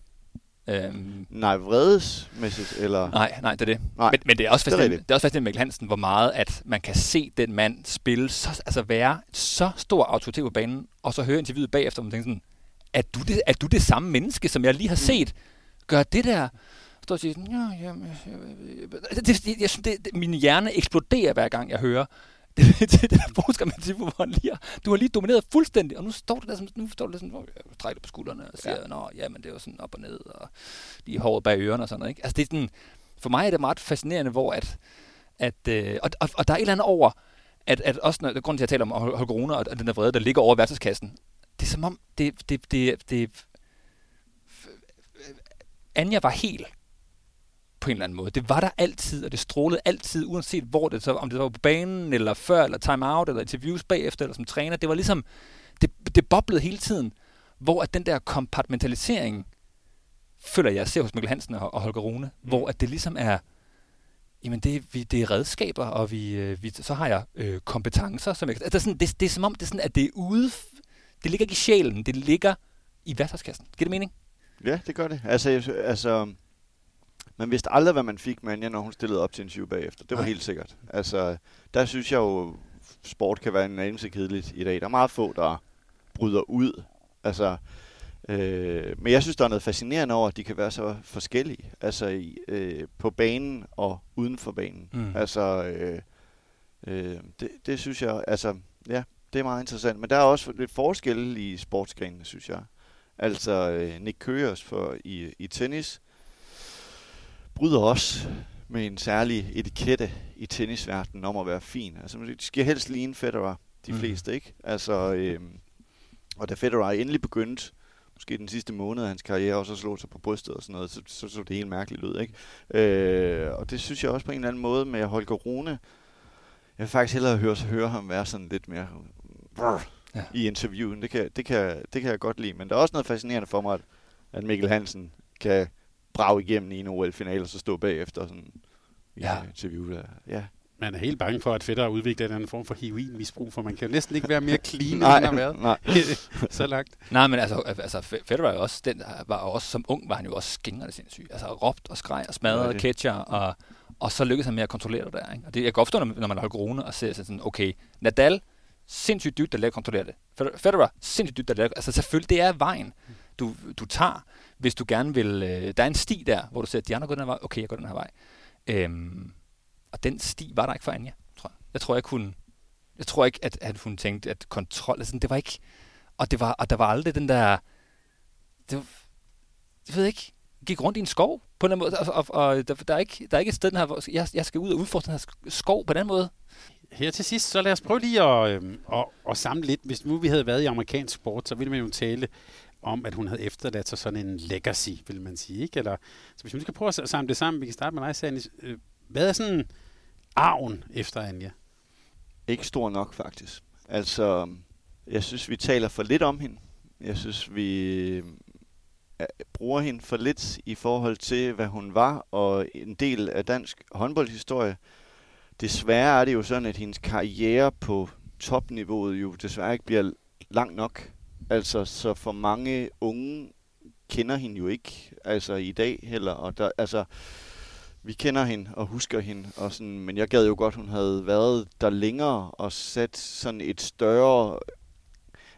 Øhm, Nej, vredesmæssigt, eller... nej, nej, det er det. Nej, men, men det er også er fascinerende, det, er også fascinerende med Mikkel Hansen, hvor meget at man kan se den mand spille, så, altså være så stor autoritet på banen, og så høre interviewet bagefter, og man tænker sådan, er du, det, er du det samme menneske, som jeg lige har set? Gør det der? Står og siger ja, ja, men, det, det, det, jeg synes, det, det, min hjerne eksploderer hver gang, jeg hører det, det, det med interview, hvor han lige du har lige domineret fuldstændig, og nu står du der, som, nu står du der sådan, jeg trækker på skuldrene og siger, ja. nå, ja, men det var sådan op og ned, og lige håret bag ørerne og sådan noget, ikke? Altså, det er sådan, for mig er det meget fascinerende, hvor at, at øh, og, og, og, der er et eller andet over, at, at også når, grunden til, at jeg taler om Hol- Holger Rune og, og den der vrede, der ligger over værtskassen, det er som om, det, det, det, det, Anja var helt på en eller anden måde. Det var der altid, og det strålede altid, uanset hvor det så, om det var på banen, eller før, eller time-out, eller interviews bagefter, eller som træner. Det var ligesom, det, det boblede hele tiden, hvor at den der kompartmentalisering, føler jeg, ser hos Mikkel Hansen og, Holger Rune, mm. hvor at det ligesom er, jamen det, vi, det er redskaber, og vi, øh, vi, så har jeg øh, kompetencer. Som jeg, altså sådan, det, det er som om, det er sådan, at det er ude, det ligger ikke i sjælen, det ligger i værktøjskassen. Giver det mening? Ja, det gør det. Altså, altså man vidste aldrig, hvad man fik med Anja, når hun stillede op til en 20 bagefter. Det var Nej. helt sikkert. Altså, der synes jeg jo, sport kan være en anelse kedeligt i dag. Der er meget få, der bryder ud. Altså, øh, men jeg synes, der er noget fascinerende over, at de kan være så forskellige. Altså, øh, på banen og uden for banen. Mm. Altså, øh, Øh, det, det synes jeg, altså, ja, det er meget interessant. Men der er også lidt forskel i sportsgrenene, synes jeg. Altså, øh, Nick Kyrgios for, i, i tennis bryder også med en særlig etikette i tennisverdenen om at være fin. Altså, de skal helst ligne Federer, de mm. fleste, ikke? Altså, øh, og da Federer endelig begyndte, måske den sidste måned af hans karriere, og så slog sig på brystet og sådan noget, så så, så det helt mærkeligt ud, ikke? Øh, og det synes jeg også på en eller anden måde med Holger Rune. Jeg vil faktisk hellere høre, høre ham være sådan lidt mere ja. i interviewen. Det kan, det, kan, det kan jeg godt lide. Men der er også noget fascinerende for mig, at, at Mikkel Hansen kan brage igennem i en OL-finale, og så stå bagefter sådan i ja. interview. Der. Ja. Man er helt bange for, at Fedder udvikler en form for heroinmisbrug, for man kan jo næsten ikke være mere clean, nej, end han har været. Nej. så langt. Nej, men altså, altså Fedder var jo også, den, var også som ung, var han jo også skængerne sindssyg. Altså råbt og skreg og smadrede ja, catcher, og, og så lykkedes han med at kontrollere det der. Ikke? Og det, jeg kan godt forstå, når man har corona og ser sådan, okay, Nadal, sindssygt dybt at lære at kontrollere det. Federer, sindssygt dybt at lære. Altså selvfølgelig, det er vejen, du, du tager, hvis du gerne vil... Øh, der er en sti der, hvor du siger, at de andre går den her vej, okay, jeg går den her vej. Øhm, og den sti var der ikke for Anja, tror jeg. Jeg tror ikke, hun... Jeg tror ikke, at, at hun tænkte, at kontrol... Altså, det var ikke... Og, det var, og der var aldrig den der... Det var, jeg ved ikke, gik rundt i en skov på en måde, og, og, og der, der, er ikke, der er ikke et sted, den her, hvor jeg, jeg skal ud og udforske den her skov på den måde. Her til sidst, så lad os prøve lige at, øh, at, at samle lidt. Hvis nu vi havde været i amerikansk sport, så ville man jo tale om, at hun havde efterladt sig sådan en legacy, vil man sige. Ikke? Eller, så hvis vi skal prøve at samle det sammen, vi kan starte med dig, Sandy. Øh, hvad er sådan arven efter Anja? Ikke stor nok, faktisk. Altså, jeg synes, vi taler for lidt om hende. Jeg synes, vi øh, bruger hende for lidt i forhold til, hvad hun var, og en del af dansk håndboldhistorie. Desværre er det jo sådan, at hendes karriere på topniveauet jo desværre ikke bliver lang nok. Altså, så for mange unge kender hende jo ikke, altså i dag heller. Og der, altså, vi kender hende og husker hende, og sådan, men jeg gad jo godt, hun havde været der længere og sat sådan et større...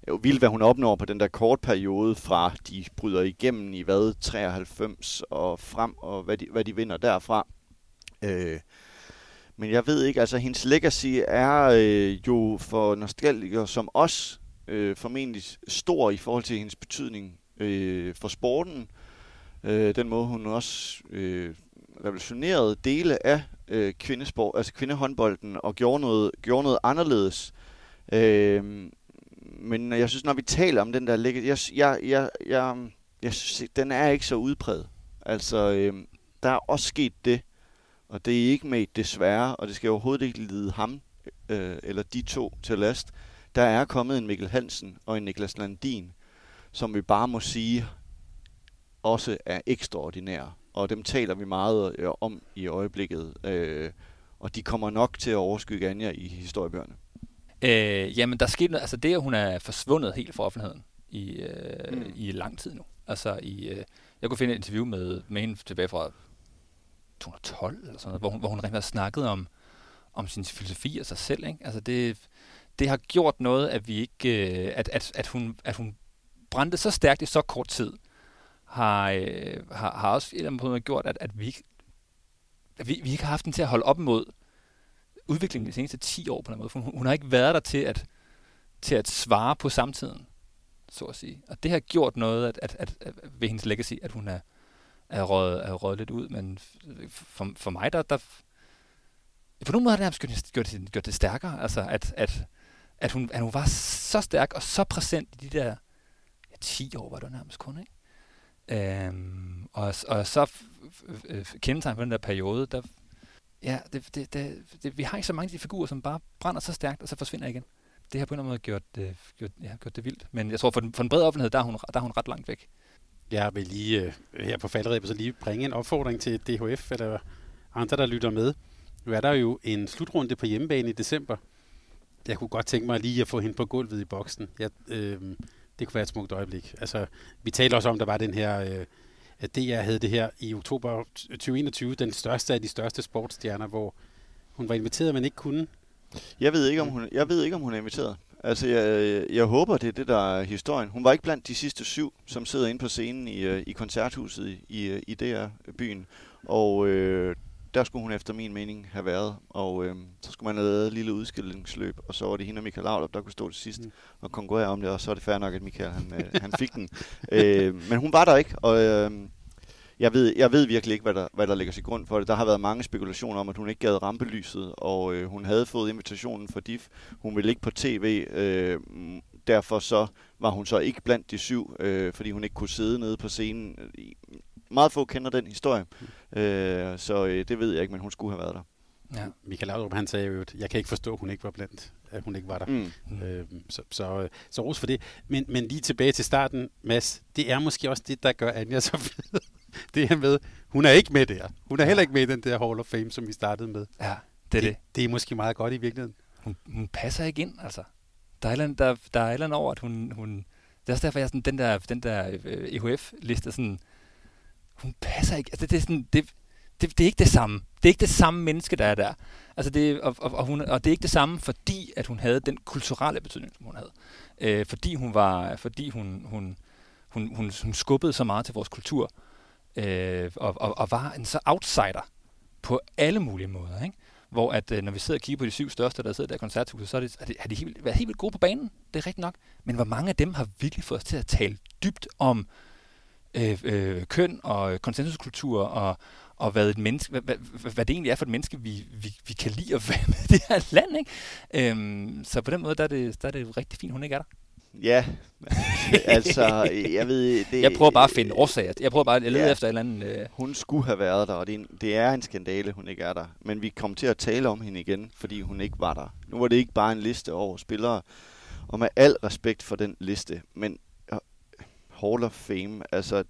jo vildt, hvad hun opnår på den der kort periode fra, de bryder igennem i hvad, 93 og frem, og hvad de, hvad de vinder derfra. Øh, men jeg ved ikke, altså hendes legacy er øh, jo for nostalgikere som os øh, formentlig stor i forhold til hendes betydning øh, for sporten. Øh, den måde hun også øh, revolutionerede dele af øh, kvindesport, altså kvindehåndbolden og gjorde noget, gjorde noget anderledes. Øh, men jeg synes, når vi taler om den der ligge, jeg, jeg, jeg, jeg, jeg synes, den er ikke så udpræget. Altså, øh, der er også sket det, og det er ikke med desværre, og det skal overhovedet ikke lide ham øh, eller de to til last. Der er kommet en Mikkel Hansen og en Niklas Landin, som vi bare må sige også er ekstraordinære. Og dem taler vi meget øh, om i øjeblikket. Øh, og de kommer nok til at overskygge Anja i historiebøgerne. Øh, jamen, der skete noget. Altså det, at hun er forsvundet helt fra offentligheden i, øh, mm. i lang tid nu. Altså, i, øh, jeg kunne finde et interview med, med hende tilbage fra 2012 eller sådan noget, hvor hun, hvor hun rent snakkede om, om sin filosofi og sig selv. Ikke? Altså det, det har gjort noget, at vi ikke, øh, at, at, at, hun, at hun brændte så stærkt i så kort tid, har, øh, har, har også et eller andet gjort, at, at vi ikke at vi, vi ikke har haft den til at holde op mod udviklingen de seneste 10 år på den måde. For hun, hun har ikke været der til at, til at svare på samtiden, så at sige. Og det har gjort noget at, at, at, at ved hendes legacy, at hun er, er røget, er røget lidt ud, men for, for mig, der, der på nogen måde har det gjort, gjort, det, gjort det stærkere, altså at, at, at, hun, at hun var så stærk og så præsent i de der ja, 10 år, var det nærmest kun, ikke? Øhm, og, og så kendetegn på den der periode, der, ja, det, det, det, det, vi har ikke så mange af de figurer, som bare brænder så stærkt, og så forsvinder igen. Det har på en eller anden måde gjort, øh, gjort, ja, gjort det vildt. Men jeg tror, for den, for den brede offentlighed, der er, hun, der er hun ret langt væk. Jeg vil lige øh, her på falderæbet så lige bringe en opfordring til DHF eller andre, der lytter med. Nu er der jo en slutrunde på hjemmebane i december. Jeg kunne godt tænke mig lige at få hende på gulvet i boksen. Jeg, øh, det kunne være et smukt øjeblik. Altså, vi talte også om, der var den her, øh, at DR havde det her i oktober 2021, den største af de største sportsstjerner, hvor hun var inviteret, men ikke kunne. Jeg ved ikke, om hun, jeg ved ikke, om hun er inviteret. Altså, jeg, jeg håber, det er det, der er historien. Hun var ikke blandt de sidste syv, som sidder inde på scenen i, øh, i koncerthuset i, i, i DR-byen. Og øh, der skulle hun efter min mening have været. Og øh, så skulle man have lavet et lille udskillingsløb, og så var det hende og Michael Laudrup, der kunne stå til sidst mm. og konkurrere om det, og så er det fair nok, at Michael han, øh, han fik den. Øh, men hun var der ikke, og øh, jeg, ved, jeg ved virkelig ikke, hvad der, hvad der ligger til grund for det. Der har været mange spekulationer om, at hun ikke gad rampelyset, og øh, hun havde fået invitationen for DIF. Hun ville ikke på tv, øh, derfor så var hun så ikke blandt de syv, øh, fordi hun ikke kunne sidde nede på scenen. Meget få kender den historie, øh, så øh, det ved jeg ikke, men hun skulle have været der. Ja. Michael Laudrup, han sagde jo, at jeg kan ikke forstå, at hun ikke var blandt, at hun ikke var der. Mm. Øh, så, så, så ros for det. Men, men lige tilbage til starten, Mads, det er måske også det, der gør Anja så fed. det er med, hun er ikke med der. Hun er heller ikke med i den der Hall of Fame, som vi startede med. Ja, det er det. Det, det er måske meget godt i virkeligheden. Hun, hun passer ikke ind, altså. Der er et der, der er et eller andet over, at hun, hun... Det er også derfor, jeg sådan, den der, den der øh, EHF-liste, sådan, hun passer ikke. Altså, det, er sådan, det, det, det er ikke det samme. Det er ikke det samme menneske, der er der. Altså det, og, og, og, hun, og det er ikke det samme, fordi at hun havde den kulturelle betydning, som hun havde. Øh, fordi hun var, fordi hun, hun, hun, hun, hun skubbede så meget til vores kultur, øh, og, og, og var en så outsider på alle mulige måder. Ikke? Hvor at, øh, når vi sidder og kigger på de syv største, der sidder der i koncerthuset, så er, det, er, det, er de helt, været helt vildt gode på banen. Det er rigtigt nok. Men hvor mange af dem har virkelig fået os til at tale dybt om øh, øh, køn og konsensuskultur og, og hvad, et menneske, hvad, hvad, hvad det egentlig er for et menneske, vi, vi, vi kan lide at være med det her land. Ikke? Øhm, så på den måde, der er, det, der er det rigtig fint, hun ikke er der. Ja, altså, jeg ved... Det, jeg prøver bare at finde årsager. Jeg prøver bare at lede ja, efter en eller anden... Øh... Hun skulle have været der, og det er, en, det er en skandale, hun ikke er der. Men vi kom til at tale om hende igen, fordi hun ikke var der. Nu var det ikke bare en liste over spillere, og med al respekt for den liste, men Hall of Fame, altså,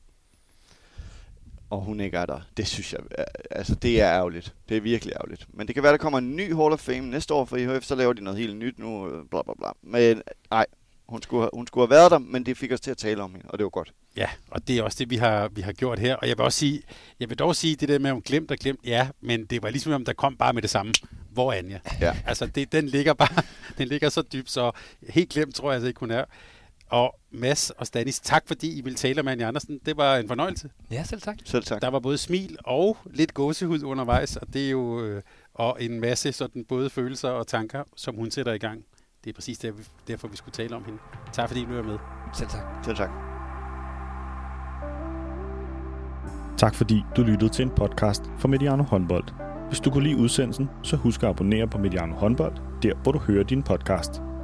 og hun ikke er der. Det synes jeg, altså det er ærgerligt. Det er virkelig ærgerligt. Men det kan være, der kommer en ny Hall of Fame næste år for IHF, så laver de noget helt nyt nu, øh, bla bla bla. Men nej, hun skulle, have, hun skulle have været der, men det fik os til at tale om hende, og det var godt. Ja, og det er også det, vi har, vi har gjort her. Og jeg vil også sige, jeg vil dog sige det der med, at hun glemt og glemt, ja, men det var ligesom, om der kom bare med det samme. Hvor Anja? Ja. Altså, det, den ligger bare, den ligger så dybt, så helt glemt tror jeg altså ikke, hun er. Og Mads og Stanis, tak fordi I ville tale med Anja Andersen. Det var en fornøjelse. Ja, selv tak. Selv tak. Der var både smil og lidt gåsehud undervejs, og det er jo øh, og en masse sådan både følelser og tanker, som hun sætter i gang. Det er præcis derfor, vi skulle tale om hende. Tak fordi du er med. Selv tak. Selv tak. Tak fordi du lyttede til en podcast fra Mediano Håndbold. Hvis du kunne lide udsendelsen, så husk at abonnere på Mediano Håndbold, der hvor du hører din podcast